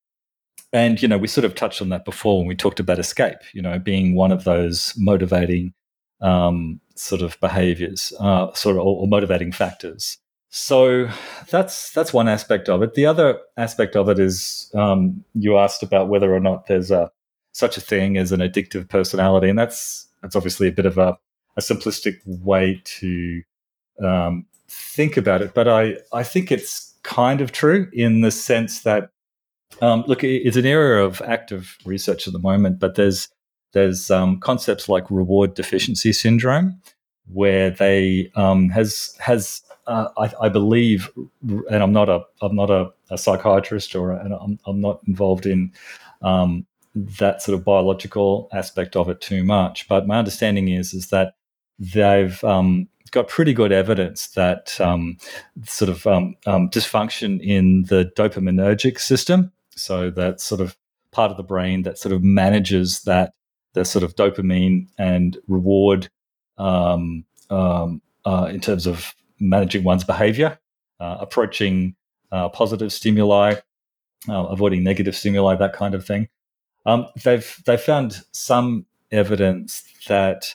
and you know, we sort of touched on that before when we talked about escape. You know, being one of those motivating um, sort of behaviours, uh, sort of or, or motivating factors. So that's that's one aspect of it. The other aspect of it is um, you asked about whether or not there's a such a thing as an addictive personality, and that's that's obviously a bit of a, a simplistic way to um, think about it. But I I think it's kind of true in the sense that um, look, it's an area of active research at the moment, but there's there's um, concepts like reward deficiency syndrome, where they um, has has uh, I, I, believe, and I'm not a I'm not a, a psychiatrist or and I'm, I'm not involved in um, that sort of biological aspect of it too much. But my understanding is is that they've um, got pretty good evidence that um, sort of um, um, dysfunction in the dopaminergic system, so that sort of part of the brain that sort of manages that the sort of dopamine and reward um, uh, in terms of managing one's behavior, uh, approaching uh, positive stimuli, uh, avoiding negative stimuli, that kind of thing. Um, they've they found some evidence that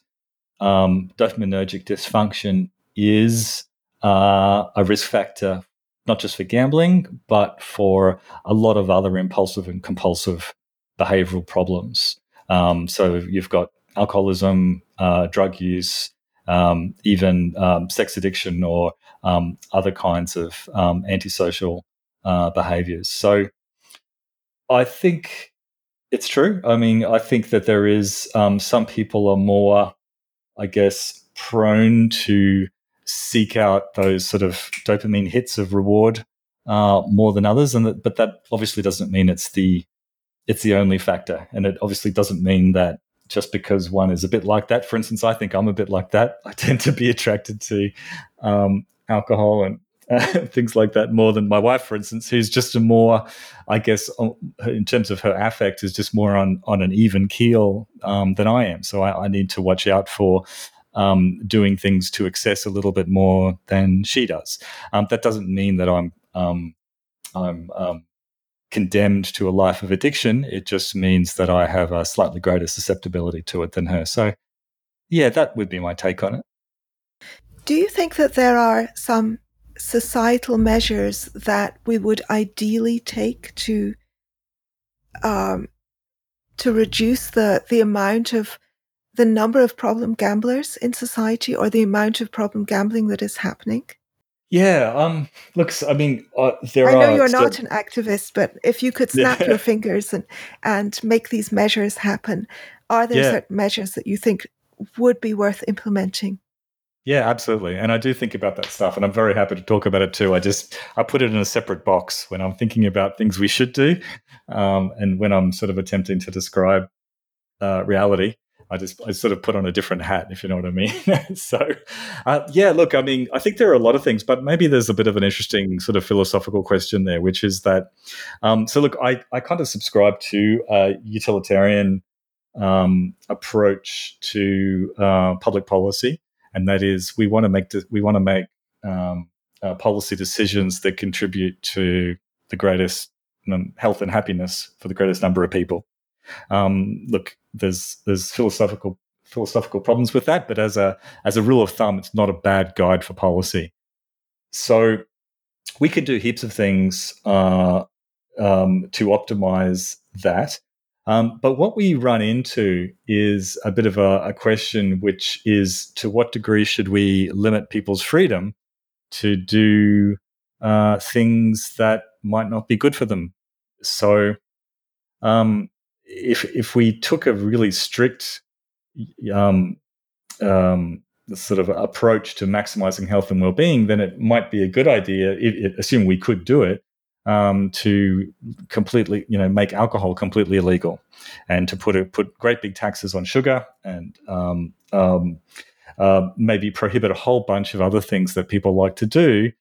um, dopaminergic dysfunction is uh, a risk factor, not just for gambling, but for a lot of other impulsive and compulsive behavioral problems. Um, so you've got alcoholism, uh, drug use, um, even um, sex addiction, or um, other kinds of um, antisocial uh, behaviors. So I think it's true. I mean, I think that there is um, some people are more, I guess, prone to seek out those sort of dopamine hits of reward uh, more than others, and that, but that obviously doesn't mean it's the it's the only factor, and it obviously doesn't mean that just because one is a bit like that. For instance, I think I'm a bit like that. (laughs) I tend to be attracted to um, alcohol and (laughs) things like that more than my wife, for instance, who's just a more, I guess, in terms of her affect, is just more on on an even keel um, than I am. So I, I, need to watch out for um, doing things to excess a little bit more than she does. Um, that doesn't mean that I'm um, I'm um, condemned to a life of addiction. It just means that I have a slightly greater susceptibility to it than her. So, yeah, that would be my take on it. Do you think that there are some societal measures that we would ideally take to um, to reduce the the amount of the number of problem gamblers in society or the amount of problem gambling that is happening? Yeah, um, looks. I mean, uh, there are I know you're not an activist, but if you could snap your fingers and and make these measures happen, are there yeah. certain measures that you think would be worth implementing? Yeah, absolutely. And I do think about that stuff and I'm very happy to talk about it too. I just I put it in a separate box when I'm thinking about things we should do. Um, and when I'm sort of attempting to describe uh, reality, I just I sort of put on a different hat, if you know what I mean. (laughs) so, uh, yeah, look, I mean, I think there are a lot of things, but maybe there's a bit of an interesting sort of philosophical question there, which is that. Um, so, look, I I kind of subscribe to a utilitarian um, approach to uh, public policy and that is we want to make de- we want to make um, uh, policy decisions that contribute to the greatest um, health and happiness for the greatest number of people. Um, look, there's there's philosophical philosophical problems with that, but as a as a rule of thumb, it's not a bad guide for policy. So we could do heaps of things uh, um, to optimize that. Um, but what we run into is a bit of a, a, question, which is to what degree should we limit people's freedom to do uh, things that might not be good for them? So, um, if if we took a really strict um, um sort of approach to maximizing health and well-being, then it might be a good idea, it, it, assuming we could do it, um, to completely, you know, make alcohol completely illegal, and to put a, put great big taxes on sugar and um, um, uh, maybe prohibit a whole bunch of other things that people like to do,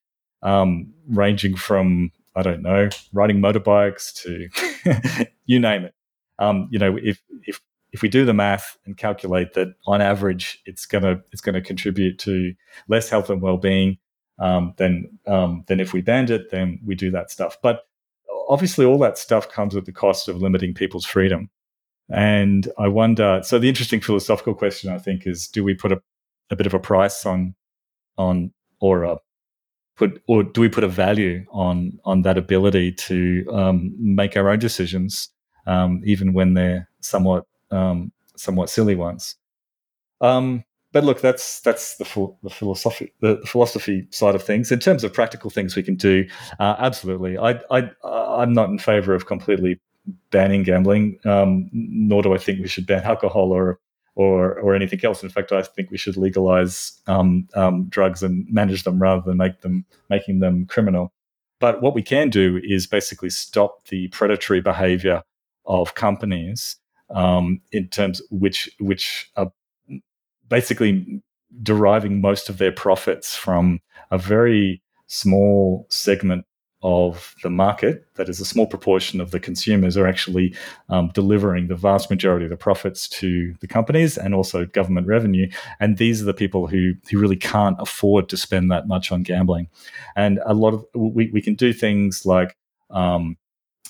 um, ranging from I don't know, riding motorbikes to (laughs) you name it. Um, you know, if if if we do the math and calculate that on average it's gonna it's gonna contribute to less health and well being um, then um, then if we banned it, then we do that stuff. But obviously, all that stuff comes at the cost of limiting people's freedom. And I wonder. So the interesting philosophical question, I think, is: Do we put a, a bit of a price on on or a put or do we put a value on on that ability to um, make our own decisions, um, even when they're somewhat um, somewhat silly ones? Um, but look, that's that's the the philosophy the, philosophy side of things. In terms of practical things we can do, uh, absolutely. I I I'm not in favour of completely banning gambling. Um, nor do I think we should ban alcohol or or or anything else. In fact, I think we should legalize um, um, drugs and manage them rather than make them making them criminal. But what we can do is basically stop the predatory behaviour of companies um, in terms which which are basically deriving most of their profits from a very small segment of the market, that is a small proportion of the consumers, are actually um, delivering the vast majority of the profits to the companies and also government revenue. And these are the people who, who really can't afford to spend that much on gambling. And a lot of we, we can do things like um,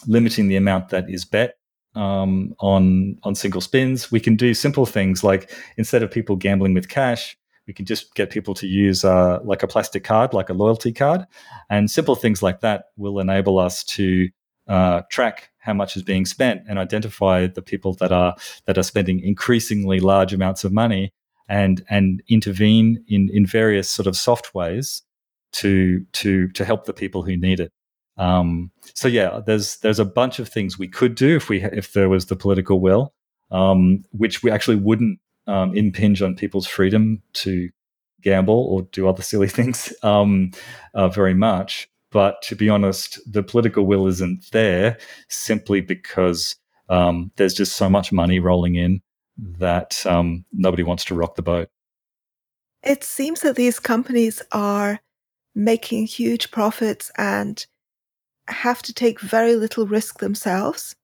limiting the amount that is bet um, on on single spins. We can do simple things like instead of people gambling with cash, we can just get people to use uh, like a plastic card, like a loyalty card, and simple things like that will enable us to uh, track how much is being spent and identify the people that are that are spending increasingly large amounts of money and and intervene in in various sort of soft ways to to to help the people who need it. Um, so yeah, there's there's a bunch of things we could do if we if there was the political will, um, which we actually wouldn't um, impinge on people's freedom to gamble or do other silly (laughs) things um, uh, very much. But to be honest, the political will isn't there simply because um, there's just so much money rolling in that um, nobody wants to rock the boat. It seems that these companies are making huge profits and have to take very little risk themselves.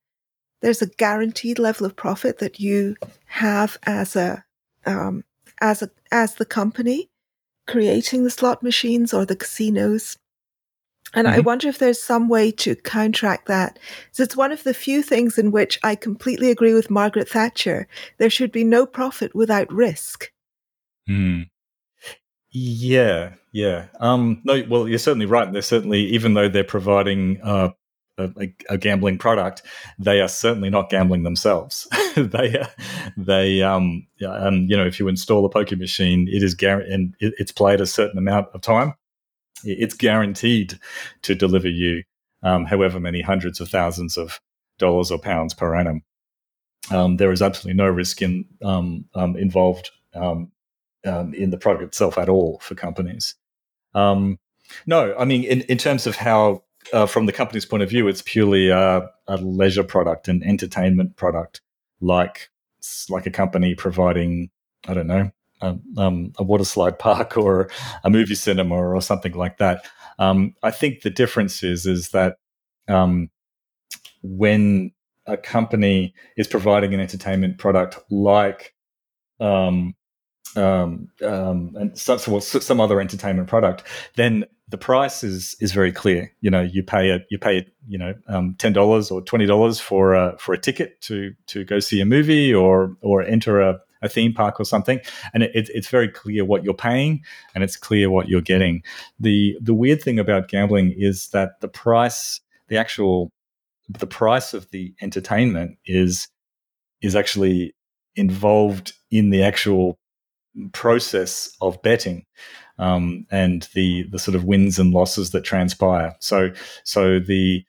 There's a guaranteed level of profit that you have as a um, as a as the company creating the slot machines or the casinos. And mm-hmm. I wonder if there's some way to counteract that. So it's one of the few things in which I completely agree with Margaret Thatcher. There should be no profit without risk. Hmm. Yeah, yeah. Um, no, well, you're certainly right. They're certainly, even though they're providing uh, a, a, gambling product, they are certainly not gambling themselves. (laughs) they, uh, they, um, you know, if you install a poker machine, it is guaranteed, and it, it's played a certain amount of time. It's guaranteed to deliver you um, however many hundreds of thousands of dollars or pounds per annum. Um, there is absolutely no risk in um, um, involved um, um, in the product itself at all for companies. Um, no, I mean, in, in terms of how, uh, from the company's point of view, it's purely a, a leisure product, an entertainment product, like like a company providing, I don't know, a, um, a water slide park or a movie cinema or something like that. Um, I think the difference is is that um, when a company is providing an entertainment product like um, um, um, and some, some other entertainment product, then the price is is very clear. You know, you pay it, you pay it, you know, um, ten dollars or twenty dollars for a for a ticket to to go see a movie or or enter a, a theme park or something, and it, it's very clear what you're paying and it's clear what you're getting. the The weird thing about gambling is that the price, the actual, the price of the entertainment is is actually involved in the actual process of betting um, and the the sort of wins and losses that transpire. So so the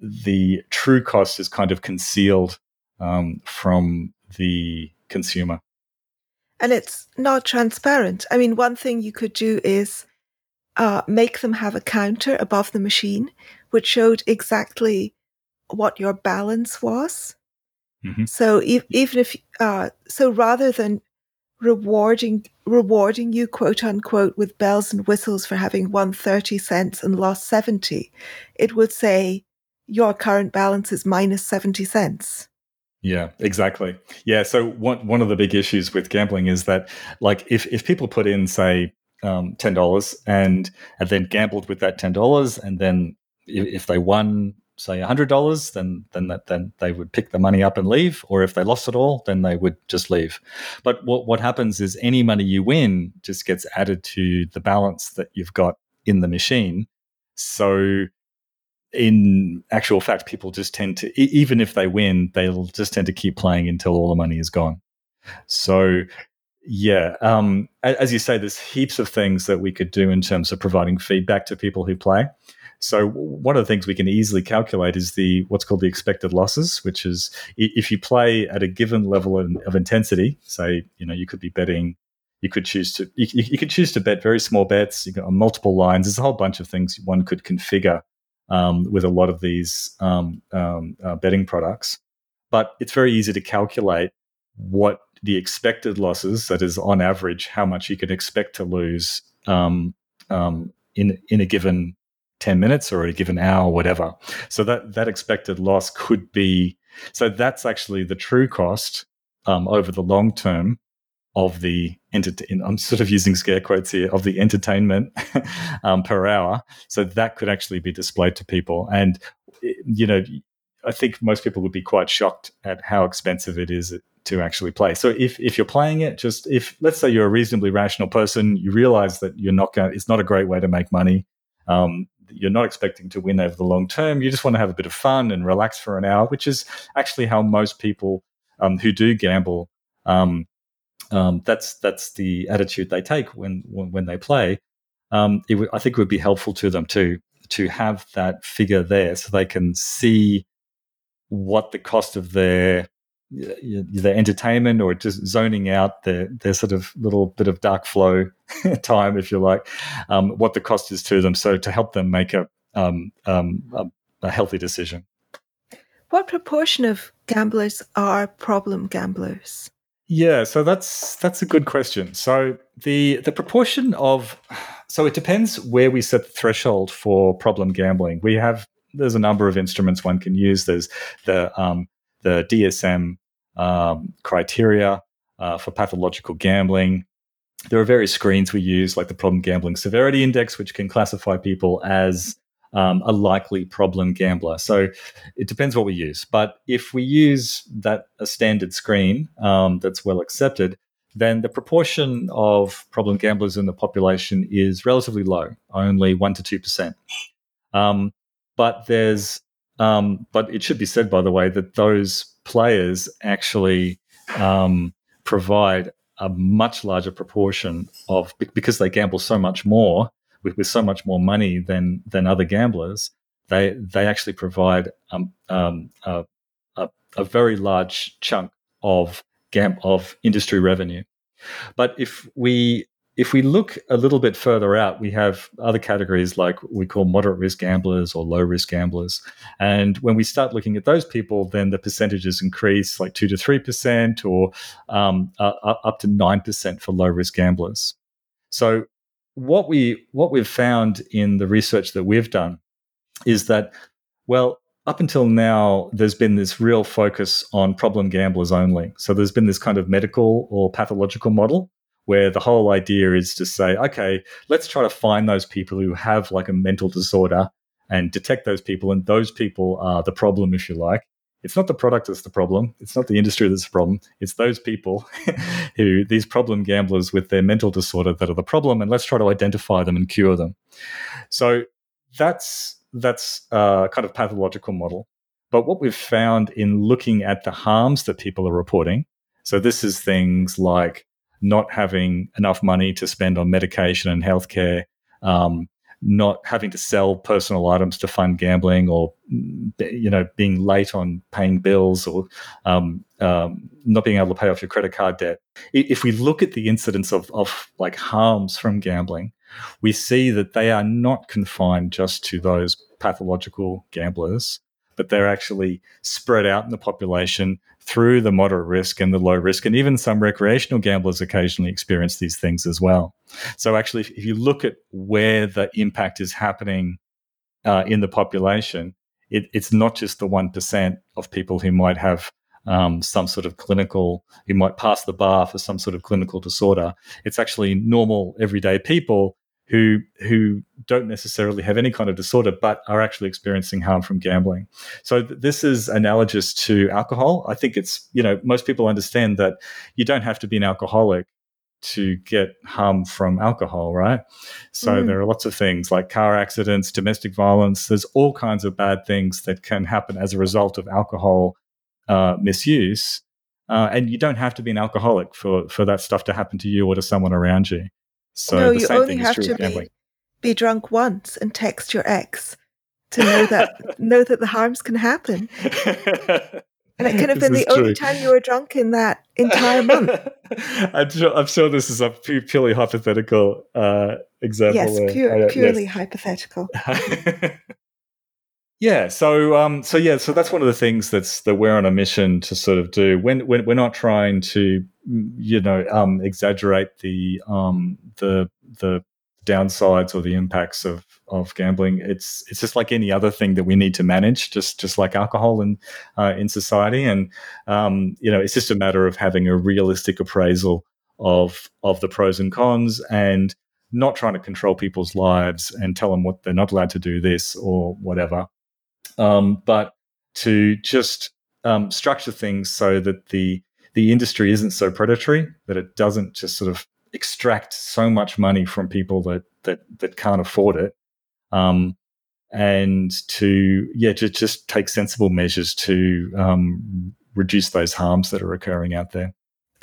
the true cost is kind of concealed um, from the consumer. And it's not transparent. I mean, one thing you could do is uh, make them have a counter above the machine, which showed exactly what your balance was. Mm-hmm. So e- even if uh, so, rather than rewarding rewarding you quote unquote with bells and whistles for having won 30 cents and lost 70 it would say your current balance is minus 70 cents. Yeah exactly. Yeah so one, one of the big issues with gambling is that like if, if people put in say um, $10 and and then gambled with that $10 and then if they won say hundred dollars, then then that then they would pick the money up and leave, or if they lost it all, then they would just leave. But what what happens is any money you win just gets added to the balance that you've got in the machine. So in actual fact, people just tend to even if they win, they'll just tend to keep playing until all the money is gone. So yeah, um, as you say, there's heaps of things that we could do in terms of providing feedback to people who play. So one of the things we can easily calculate is the what's called the expected losses, which is if you play at a given level of intensity, say you know you could be betting, you could choose to you, you could choose to bet very small bets, you got multiple lines. There's a whole bunch of things one could configure um, with a lot of these um, um, uh, betting products, but it's very easy to calculate what the expected losses, that is on average, how much you can expect to lose um, um, in in a given 10 minutes or a given hour, whatever. So that, that expected loss could be, so that's actually the true cost um, over the long term of the entertain. I'm sort of using scare quotes here of the entertainment (laughs) um, per hour. So that could actually be displayed to people. And, you know, I think most people would be quite shocked at how expensive it is to actually play. So if, if you're playing it, just if let's say you're a reasonably rational person, you realize that you're not going, it's not a great way to make money. Um, you're not expecting to win over the long term. You just want to have a bit of fun and relax for an hour, which is actually how most people um, who do gamble. Um, um, that's that's the attitude they take when when, when they play. Um, w- I think it would be helpful to them to to have that figure there, so they can see what the cost of their the entertainment or just zoning out their their sort of little bit of dark flow (laughs) time, if you like, um, what the cost is to them. So to help them make a, um, um, a, a healthy decision. What proportion of gamblers are problem gamblers? Yeah, so that's that's a good question. So the the proportion of so it depends where we set the threshold for problem gambling. We have there's a number of instruments one can use. There's the um, the DSM um, criteria uh, for pathological gambling. There are various screens we use, like the Problem Gambling Severity Index, which can classify people as um, a likely problem gambler. So it depends what we use. But if we use that a standard screen um, that's well accepted, then the proportion of problem gamblers in the population is relatively low, only one to two percent. Um, but there's um, but it should be said, by the way, that those players actually um, provide a much larger proportion of because they gamble so much more with, with so much more money than than other gamblers. They they actually provide um, um, a, a, a, very large chunk of gam- of industry revenue. But if we if we look a little bit further out, we have other categories like we call moderate risk gamblers or low risk gamblers. And when we start looking at those people, then the percentages increase like two to three percent, or um, uh, up to nine percent for low risk gamblers. So what we what we've found in the research that we've done is that well up until now, there's been this real focus on problem gamblers only. So there's been this kind of medical or pathological model where the whole idea is to say, okay, let's try to find those people who have like a mental disorder and detect those people. And those people are the problem, if you like. It's not the product that's the problem. It's not the industry that's the problem. It's those people (laughs) who, these problem gamblers with their mental disorder that are the problem. And let's try to identify them and cure them. So that's, that's a kind of pathological model. But what we've found in looking at the harms that people are reporting, so this is things like not having enough money to spend on medication and healthcare, um, not having to sell personal items to fund gambling, or you know being late on paying bills, or um, um, not being able to pay off your credit card debt. If we look at the incidence of, of like harms from gambling, we see that they are not confined just to those pathological gamblers, but they're actually spread out in the population through the moderate risk and the low risk. And even some recreational gamblers occasionally experience these things as well. So, actually, if you look at where the impact is happening uh, in the population, it, it's not just the 1% of people who might have um, some sort of clinical, who might pass the bar for some sort of clinical disorder. It's actually normal, everyday people who who don't necessarily have any kind of disorder but are actually experiencing harm from gambling. So th- this is analogous to alcohol. I think it's you know most people understand that you don't have to be an alcoholic to get harm from alcohol, right? So mm. there are lots of things like car accidents, domestic violence. There's all kinds of bad things that can happen as a result of alcohol uh, misuse. Uh, and you don't have to be an alcoholic for, for that stuff to happen to you or to someone around you. So no, you only have to be, be drunk once and text your ex to know that know that the harms can happen. And it could have been the true. only time you were drunk in that entire month. (laughs) I'm, sure, I'm sure this is a purely hypothetical uh, example. Yes, pure, purely yes. hypothetical. (laughs) yeah. So, um, so yeah. So that's one of the things that's that we're on a mission to sort of do. When, when we're not trying to you know um, exaggerate the um, the the downsides or the impacts of of gambling. It's it's just like any other thing that we need to manage, just just like alcohol in uh, in society. And um, you know, it's just a matter of having a realistic appraisal of of the pros and cons, and not trying to control people's lives and tell them what they're not allowed to do this or whatever. Um, but to just um, structure things so that the the industry isn't so predatory that it doesn't just sort of extract so much money from people that that that can't afford it um, and to yeah to just take sensible measures to um, reduce those harms that are occurring out there.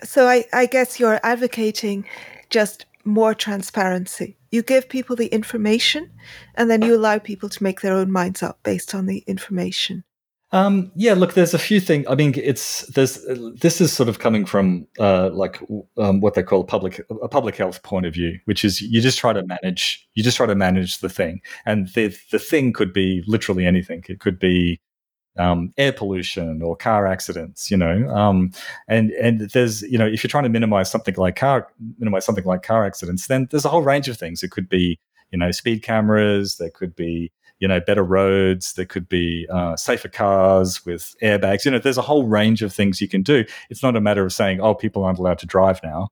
So I, I guess you're advocating just more transparency you give people the information and then you allow people to make their own minds up based on the information um, yeah, look, there's a few things. I mean, it's there's this is sort of coming from uh, like um, what they call a public a public health point of view, which is you just try to manage you just try to manage the thing, and the the thing could be literally anything. It could be um, air pollution or car accidents, you know, um, and and there's you know if you're trying to minimize something like car minimize something like car accidents, then there's a whole range of things. It could be you know speed cameras, there could be you know, better roads. There could be uh, safer cars with airbags. You know, there's a whole range of things you can do. It's not a matter of saying, oh, people aren't allowed to drive now.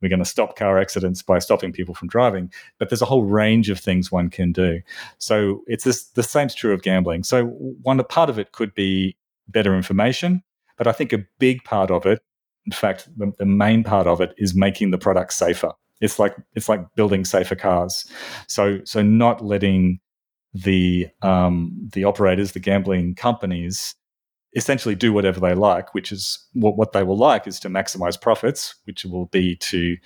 We're going to stop car accidents by stopping people from driving. But there's a whole range of things one can do. So it's this, the same's true of gambling. So one part of it could be better information, but I think a big part of it, in fact, the, the main part of it, is making the product safer. It's like it's like building safer cars. So so not letting the um, the operators, the gambling companies, essentially do whatever they like, which is what, what they will like is to maximize profits, which will be to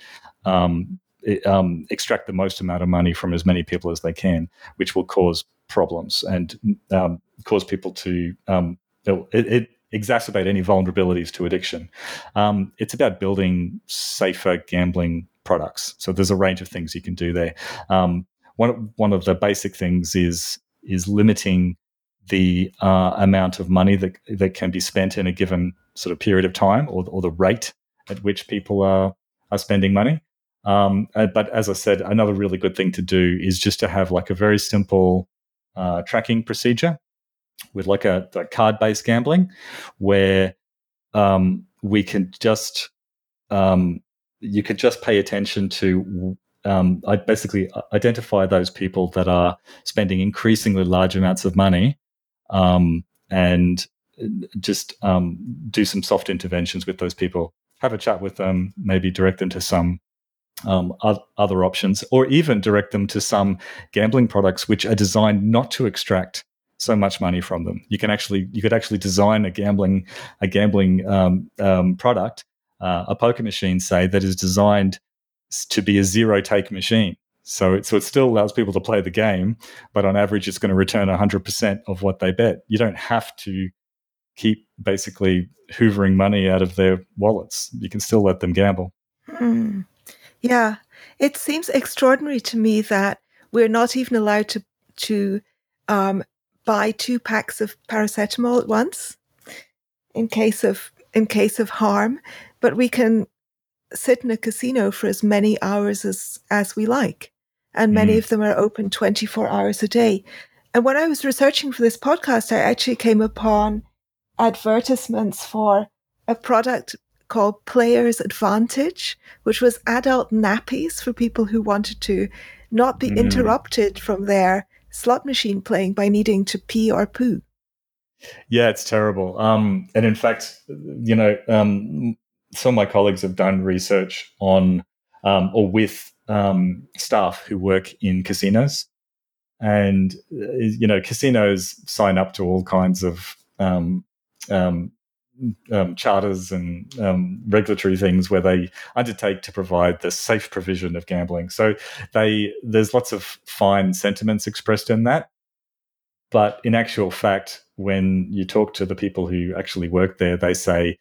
um, um, extract the most amount of money from as many people as they can, which will cause problems and um, cause people to um, it, it, exacerbate any vulnerabilities to addiction. Um, it's about building safer gambling products. So there's a range of things you can do there. Um, one one of the basic things is is limiting the uh, amount of money that that can be spent in a given sort of period of time, or, or the rate at which people are are spending money. Um, uh, but as I said, another really good thing to do is just to have like a very simple uh, tracking procedure with like a, a card based gambling where um, we can just um, you could just pay attention to um, I basically identify those people that are spending increasingly large amounts of money um, and just um, do some soft interventions with those people. Have a chat with them, maybe direct them to some um, other options, or even direct them to some gambling products which are designed not to extract so much money from them. You can actually you could actually design a gambling a gambling um, um, product, uh, a poker machine, say that is designed to be a zero take machine. So it, so it still allows people to play the game, but on average, it's going to return 100% of what they bet. You don't have to keep basically hoovering money out of their wallets. You can still let them gamble. Mm. Yeah, it seems extraordinary to me that we're not even allowed to to um, buy two packs of paracetamol at once in case of in case of harm, but we can sit in a casino for as many hours as as we like, and many mm. of them are open twenty four hours a day. And when I was researching for this podcast, I actually came upon advertisements for a product called Players Advantage, which was adult nappies for people who wanted to not be mm. interrupted from their slot machine playing by needing to pee or poo. Yeah, it's terrible. Um, and in fact, you know, um, some of my colleagues have done research on um, or with um, staff who work in casinos. And, uh, you know, casinos sign up to all kinds of um, um, um, charters and um, regulatory things where they undertake to provide the safe provision of gambling. So they there's lots of fine sentiments expressed in that, but in actual fact, when you talk to the people who actually work there, they say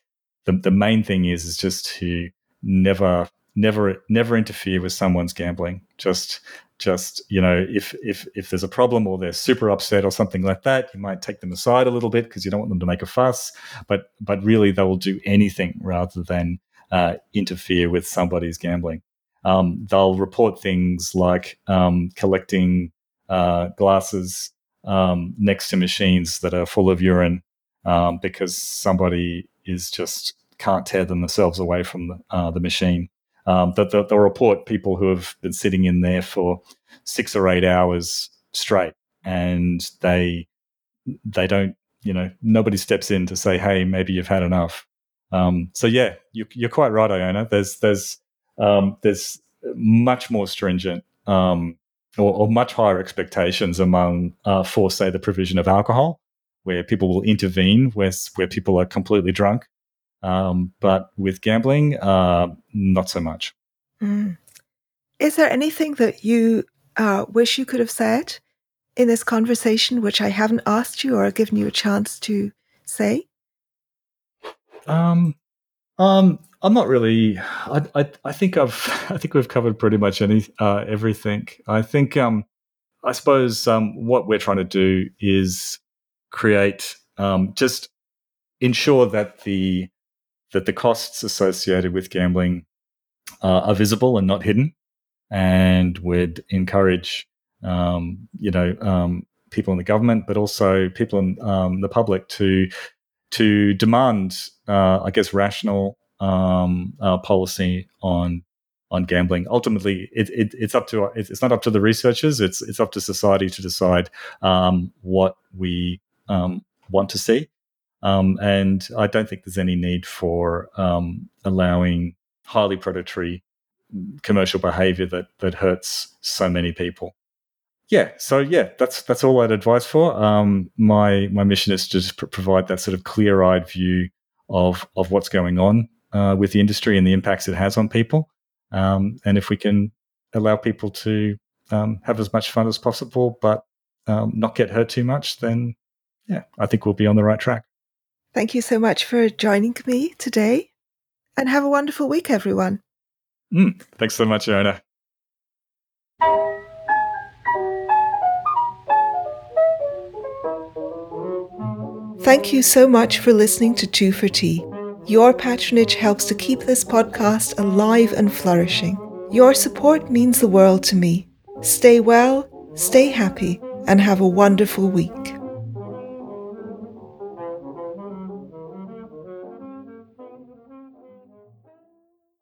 the the main thing is is just to never never never interfere with someone's gambling. Just just you know if if if there's a problem or they're super upset or something like that you might take them aside a little bit because you don't want them to make a fuss. But but really they will do anything rather than uh, interfere with somebody's gambling. Um, they'll report things like um, collecting uh, glasses um, next to machines that are full of urine um, because somebody is just can't tear themselves away from the, uh, the machine um, that they'll, report people who have been sitting in there for six or eight hours straight, and they they don't, you know, nobody steps in to say, "Hey, maybe you've had enough." Um, so yeah, you, are quite right, Iona. There's there's um, there's much more stringent um, or, or, much higher expectations among uh, for say the provision of alcohol, where people will intervene where where people are completely drunk um, but with gambling, uh, not so much. Mm. Is there anything that you uh, wish you could have said in this conversation, which I haven't asked you or given you a chance to say? Um, um, I'm not really. I, I, I think I've. (laughs) I think we've covered pretty much any uh, everything. I think. Um, I suppose um, what we're trying to do is create um, just ensure that the that the costs associated with gambling uh, are visible and not hidden, and would encourage um, you know um, people in the government, but also people in um, the public to to demand, uh, I guess, rational um, uh, policy on on gambling. Ultimately, it, it, it's up to it's not up to the researchers. It's it's up to society to decide um, what we um, want to see. Um, and I don't think there's any need for um, allowing highly predatory commercial behavior that that hurts so many people. Yeah, so yeah, that's that's all I'd advise for. Um, my my mission is to just pr- provide that sort of clear eyed view of of what's going on uh, with the industry and the impacts it has on people. Um, and if we can allow people to um, have as much fun as possible, but um, not get hurt too much, then yeah, I think we'll be on the right track. Thank you so much for joining me today and have a wonderful week, everyone. Mm, thanks so much, Iona. Thank you so much for listening to Two for Tea. Your patronage helps to keep this podcast alive and flourishing. Your support means the world to me. Stay well, stay happy, and have a wonderful week.